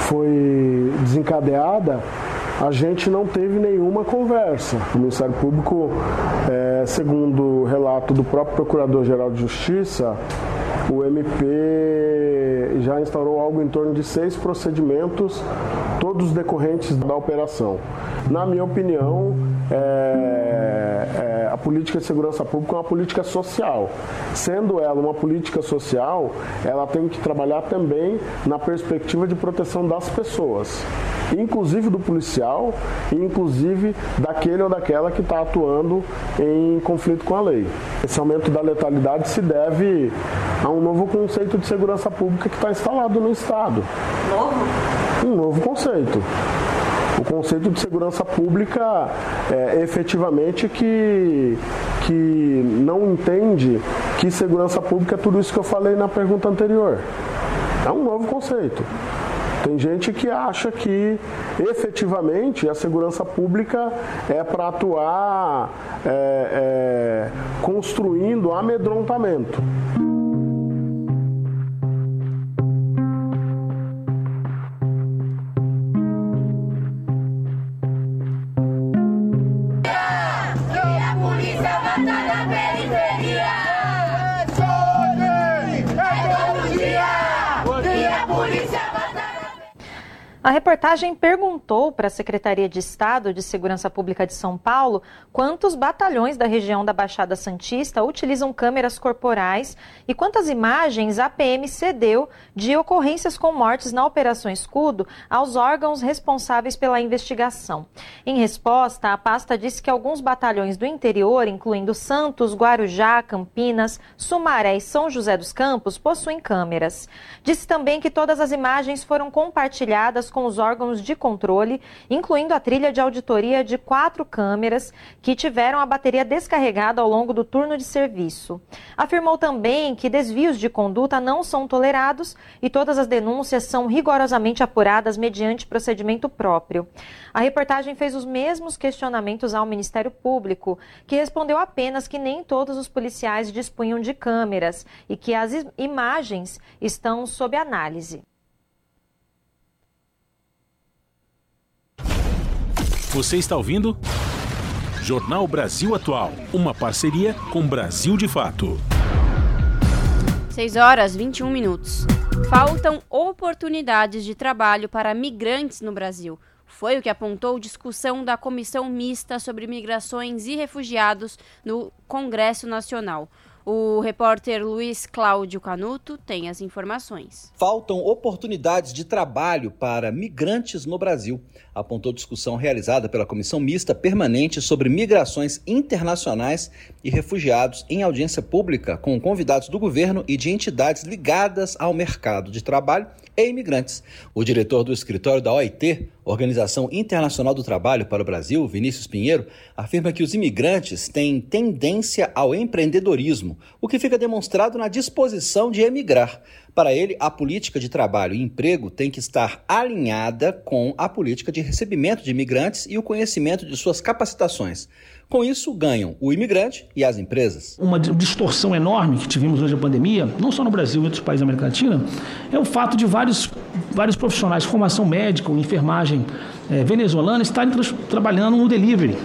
foi desencadeada, a gente não teve nenhuma conversa. O Ministério Público, é, segundo o relato do próprio Procurador-Geral de Justiça, o MP já instaurou algo em torno de seis procedimentos, todos decorrentes da operação. Na minha opinião, é, é, a política de segurança pública é uma política social. Sendo ela uma política social, ela tem que trabalhar também na perspectiva de proteção das pessoas inclusive do policial e inclusive daquele ou daquela que está atuando em conflito com a lei. Esse aumento da letalidade se deve a um novo conceito de segurança pública que está instalado no Estado. Novo? Um novo conceito. O conceito de segurança pública é efetivamente que, que não entende que segurança pública é tudo isso que eu falei na pergunta anterior. É um novo conceito. Tem gente que acha que efetivamente a segurança pública é para atuar é, é, construindo amedrontamento. A reportagem perguntou para a Secretaria de Estado de Segurança Pública de São Paulo quantos batalhões da região da Baixada Santista utilizam câmeras corporais e quantas imagens a PM cedeu de ocorrências com mortes na Operação Escudo aos órgãos responsáveis pela investigação. Em resposta, a pasta disse que alguns batalhões do interior, incluindo Santos, Guarujá, Campinas, Sumaré e São José dos Campos, possuem câmeras. Disse também que todas as imagens foram compartilhadas com os órgãos de controle, incluindo a trilha de auditoria de quatro câmeras que tiveram a bateria descarregada ao longo do turno de serviço. Afirmou também que desvios de conduta não são tolerados e todas as denúncias são rigorosamente apuradas mediante procedimento próprio. A reportagem fez os mesmos questionamentos ao Ministério Público, que respondeu apenas que nem todos os policiais dispunham de câmeras e que as imagens estão sob análise. Você está ouvindo? Jornal Brasil Atual, uma parceria com Brasil de Fato. 6 horas 21 minutos. Faltam oportunidades de trabalho para migrantes no Brasil. Foi o que apontou discussão da Comissão Mista sobre Migrações e Refugiados no Congresso Nacional. O repórter Luiz Cláudio Canuto tem as informações. Faltam oportunidades de trabalho para migrantes no Brasil, apontou discussão realizada pela Comissão Mista Permanente sobre Migrações Internacionais e Refugiados em audiência pública com convidados do governo e de entidades ligadas ao mercado de trabalho e imigrantes. O diretor do escritório da OIT, Organização Internacional do Trabalho para o Brasil, Vinícius Pinheiro, afirma que os imigrantes têm tendência ao empreendedorismo, o que fica demonstrado na disposição de emigrar. Para ele, a política de trabalho e emprego tem que estar alinhada com a política de recebimento de imigrantes e o conhecimento de suas capacitações. Com isso, ganham o imigrante e as empresas. Uma distorção enorme que tivemos hoje na pandemia, não só no Brasil e outros países da América Latina, é o fato de vários, vários profissionais formação médica ou enfermagem é, venezuelana estarem tra trabalhando no delivery.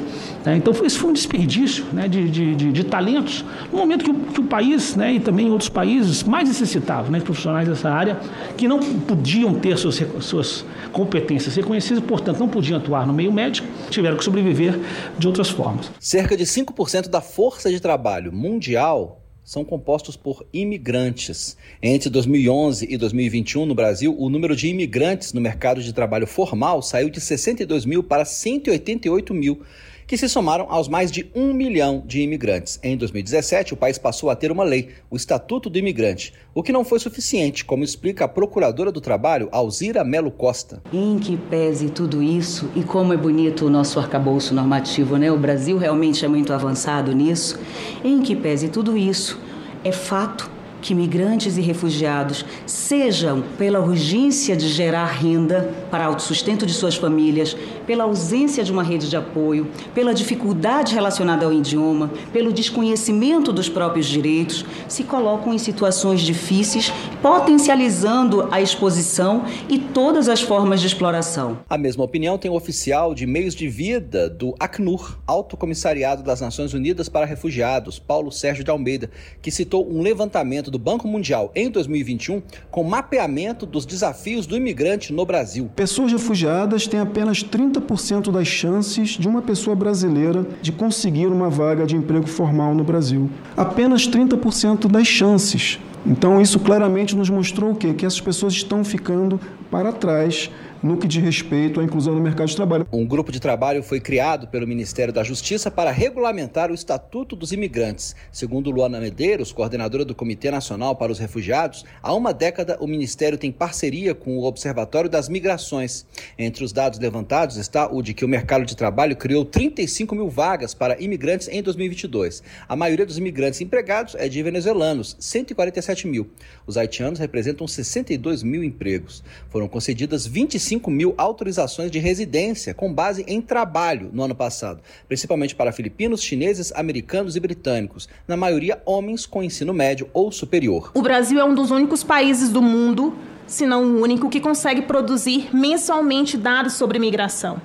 Né? Então, isso foi um desperdício né, de, de, de, de, talentos no momento que o, que o país né, e também outros países mais necessitavam né, de profissionais dessa área que não podiam ter suas, suas competências reconhecidas, portanto, não podiam atuar no meio médico, tiveram que sobreviver de outras formas. Cerca de 5% da força de trabalho mundial são compostos por imigrantes. Entre 2011 e 2021, no Brasil, o número de imigrantes no mercado de trabalho formal saiu de 62 mil para 188 mil que se somaram aos mais de um milhão de imigrantes. Em 2017, o país passou a ter uma lei, o Estatuto do Imigrante, o que não foi suficiente, como explica a procuradora do trabalho, Alzira Melo Costa. Em que pese tudo isso, e como é bonito o nosso arcabouço normativo, né? O Brasil realmente é muito avançado nisso. Em que pese tudo isso, é fato que migrantes e refugiados sejam pela urgência de gerar renda para autossustento de suas famílias, pela ausência de uma rede de apoio, pela dificuldade relacionada ao idioma, pelo desconhecimento dos próprios direitos, se colocam em situações difíceis, potencializando a exposição e todas as formas de exploração. A mesma opinião tem o oficial de meios de vida do Acnur, Alto Comissariado das Nações Unidas para Refugiados, Paulo Sérgio de Almeida, que citou um levantamento do Banco Mundial em 2021 com mapeamento dos desafios do imigrante no Brasil. Pessoas refugiadas têm apenas 30% das chances de uma pessoa brasileira de conseguir uma vaga de emprego formal no Brasil. Apenas 30% das chances. Então, isso claramente nos mostrou o quê? Que essas pessoas estão ficando para trás no que diz respeito à inclusão no mercado de trabalho. Um grupo de trabalho foi criado pelo Ministério da Justiça para regulamentar o Estatuto dos Imigrantes. Segundo Luana Medeiros, coordenadora do Comitê Nacional para os Refugiados, há uma década o Ministério tem parceria com o Observatório das Migrações. Entre os dados levantados está o de que o mercado de trabalho criou 35 mil vagas para imigrantes em 2022. A maioria dos imigrantes empregados é de venezuelanos, 147 mil. Os haitianos representam 62 mil empregos. Foram concedidas 25 25 mil autorizações de residência com base em trabalho no ano passado, principalmente para filipinos, chineses, americanos e britânicos, na maioria homens com ensino médio ou superior. O Brasil é um dos únicos países do mundo se não o único, que consegue produzir mensalmente dados sobre migração.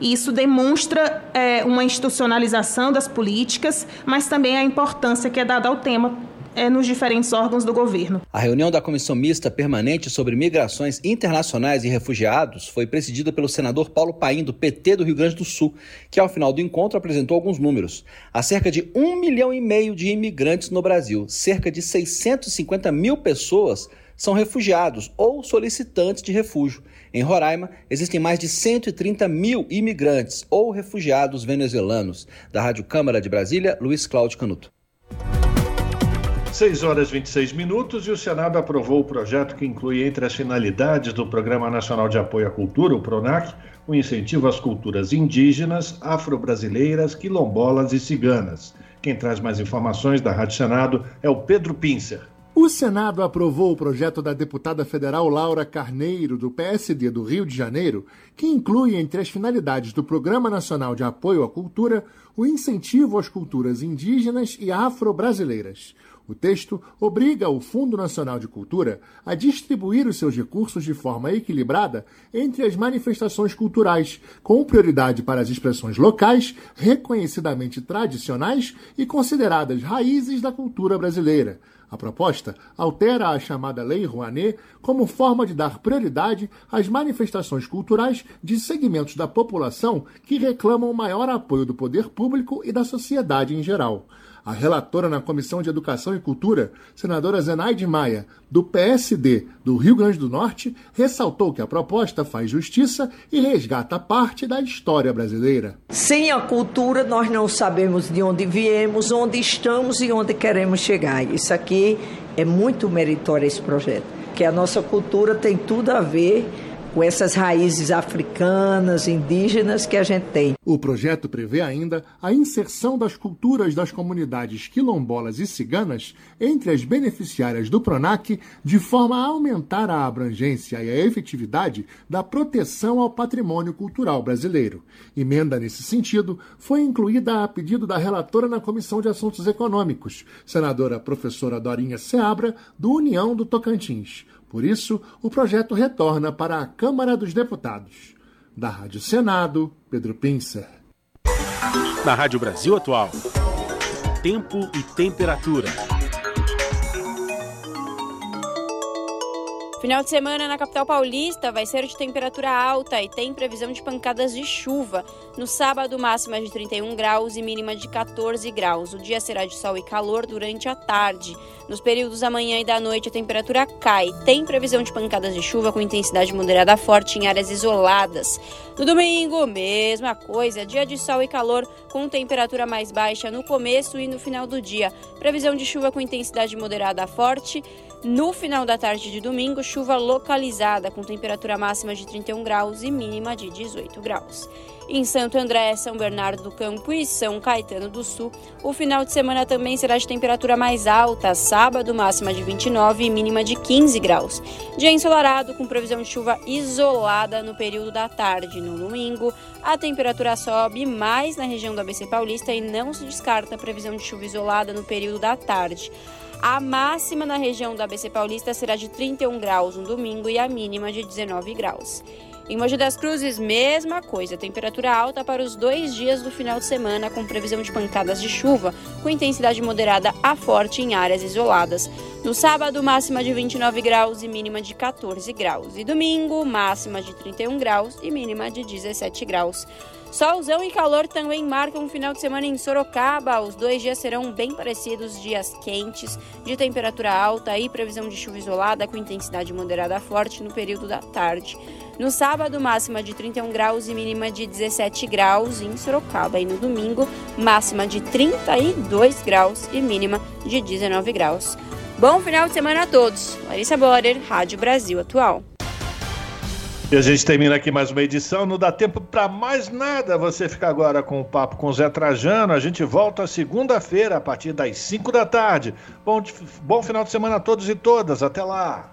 E isso demonstra é, uma institucionalização das políticas, mas também a importância que é dada ao tema é, nos diferentes órgãos do governo. A reunião da Comissão Mista Permanente sobre Migrações Internacionais e Refugiados foi presidida pelo senador Paulo Paim, do PT do Rio Grande do Sul, que ao final do encontro apresentou alguns números. Há cerca de um milhão e meio de imigrantes no Brasil, cerca de 650 mil pessoas são refugiados ou solicitantes de refúgio. Em Roraima, existem mais de 130 mil imigrantes ou refugiados venezuelanos. Da Rádio Câmara de Brasília, Luiz Cláudio Canuto. 6 horas 26 minutos e o Senado aprovou o projeto que inclui entre as finalidades do Programa Nacional de Apoio à Cultura, o PRONAC, o incentivo às culturas indígenas, afro-brasileiras, quilombolas e ciganas. Quem traz mais informações da Rádio Senado é o Pedro Pincer. O Senado aprovou o projeto da deputada federal Laura Carneiro, do PSD do Rio de Janeiro, que inclui entre as finalidades do Programa Nacional de Apoio à Cultura o incentivo às culturas indígenas e afro-brasileiras. O texto obriga o Fundo Nacional de Cultura a distribuir os seus recursos de forma equilibrada entre as manifestações culturais, com prioridade para as expressões locais, reconhecidamente tradicionais e consideradas raízes da cultura brasileira. A proposta altera a chamada Lei Rouanet como forma de dar prioridade às manifestações culturais de segmentos da população que reclamam maior apoio do poder público e da sociedade em geral. A relatora na Comissão de Educação e Cultura, senadora Zenaide Maia, do PSD do Rio Grande do Norte, ressaltou que a proposta faz justiça e resgata parte da história brasileira. Sem a cultura, nós não sabemos de onde viemos, onde estamos e onde queremos chegar. Isso aqui é muito meritório esse projeto, que a nossa cultura tem tudo a ver com essas raízes africanas, indígenas que a gente tem. O projeto prevê ainda a inserção das culturas das comunidades quilombolas e ciganas entre as beneficiárias do PRONAC, de forma a aumentar a abrangência e a efetividade da proteção ao patrimônio cultural brasileiro. Emenda nesse sentido foi incluída a pedido da relatora na Comissão de Assuntos Econômicos, senadora professora Dorinha Seabra, do União do Tocantins. Por isso, o projeto retorna para a Câmara dos Deputados. Da Rádio Senado, Pedro Pincer. Na Rádio Brasil Atual, tempo e temperatura. Final de semana na capital paulista vai ser de temperatura alta e tem previsão de pancadas de chuva. No sábado, máxima de 31 graus e mínima de 14 graus. O dia será de sol e calor durante a tarde. Nos períodos da manhã e da noite, a temperatura cai. Tem previsão de pancadas de chuva com intensidade moderada forte em áreas isoladas. No domingo, mesma coisa, dia de sol e calor com temperatura mais baixa no começo e no final do dia. Previsão de chuva com intensidade moderada forte. No final da tarde de domingo, chuva localizada com temperatura máxima de 31 graus e mínima de 18 graus. Em Santo André, São Bernardo do Campo e São Caetano do Sul, o final de semana também será de temperatura mais alta, sábado máxima de 29 e mínima de 15 graus. Dia ensolarado com previsão de chuva isolada no período da tarde. No domingo, a temperatura sobe mais na região do ABC Paulista e não se descarta a previsão de chuva isolada no período da tarde. A máxima na região do ABC Paulista será de 31 graus no domingo e a mínima de 19 graus. Em Mogi das Cruzes, mesma coisa, temperatura alta para os dois dias do final de semana, com previsão de pancadas de chuva, com intensidade moderada a forte em áreas isoladas. No sábado, máxima de 29 graus e mínima de 14 graus. E domingo, máxima de 31 graus e mínima de 17 graus. Solzão e calor também marcam um final de semana em Sorocaba. Os dois dias serão bem parecidos, dias quentes, de temperatura alta e previsão de chuva isolada com intensidade moderada forte no período da tarde. No sábado, máxima de 31 graus e mínima de 17 graus em Sorocaba. E no domingo, máxima de 32 graus e mínima de 19 graus. Bom final de semana a todos. Larissa Borer, Rádio Brasil Atual. E a gente termina aqui mais uma edição. Não dá tempo para mais nada. Você fica agora com o papo com o Zé Trajano. A gente volta segunda-feira, a partir das 5 da tarde. Bom, bom final de semana a todos e todas. Até lá.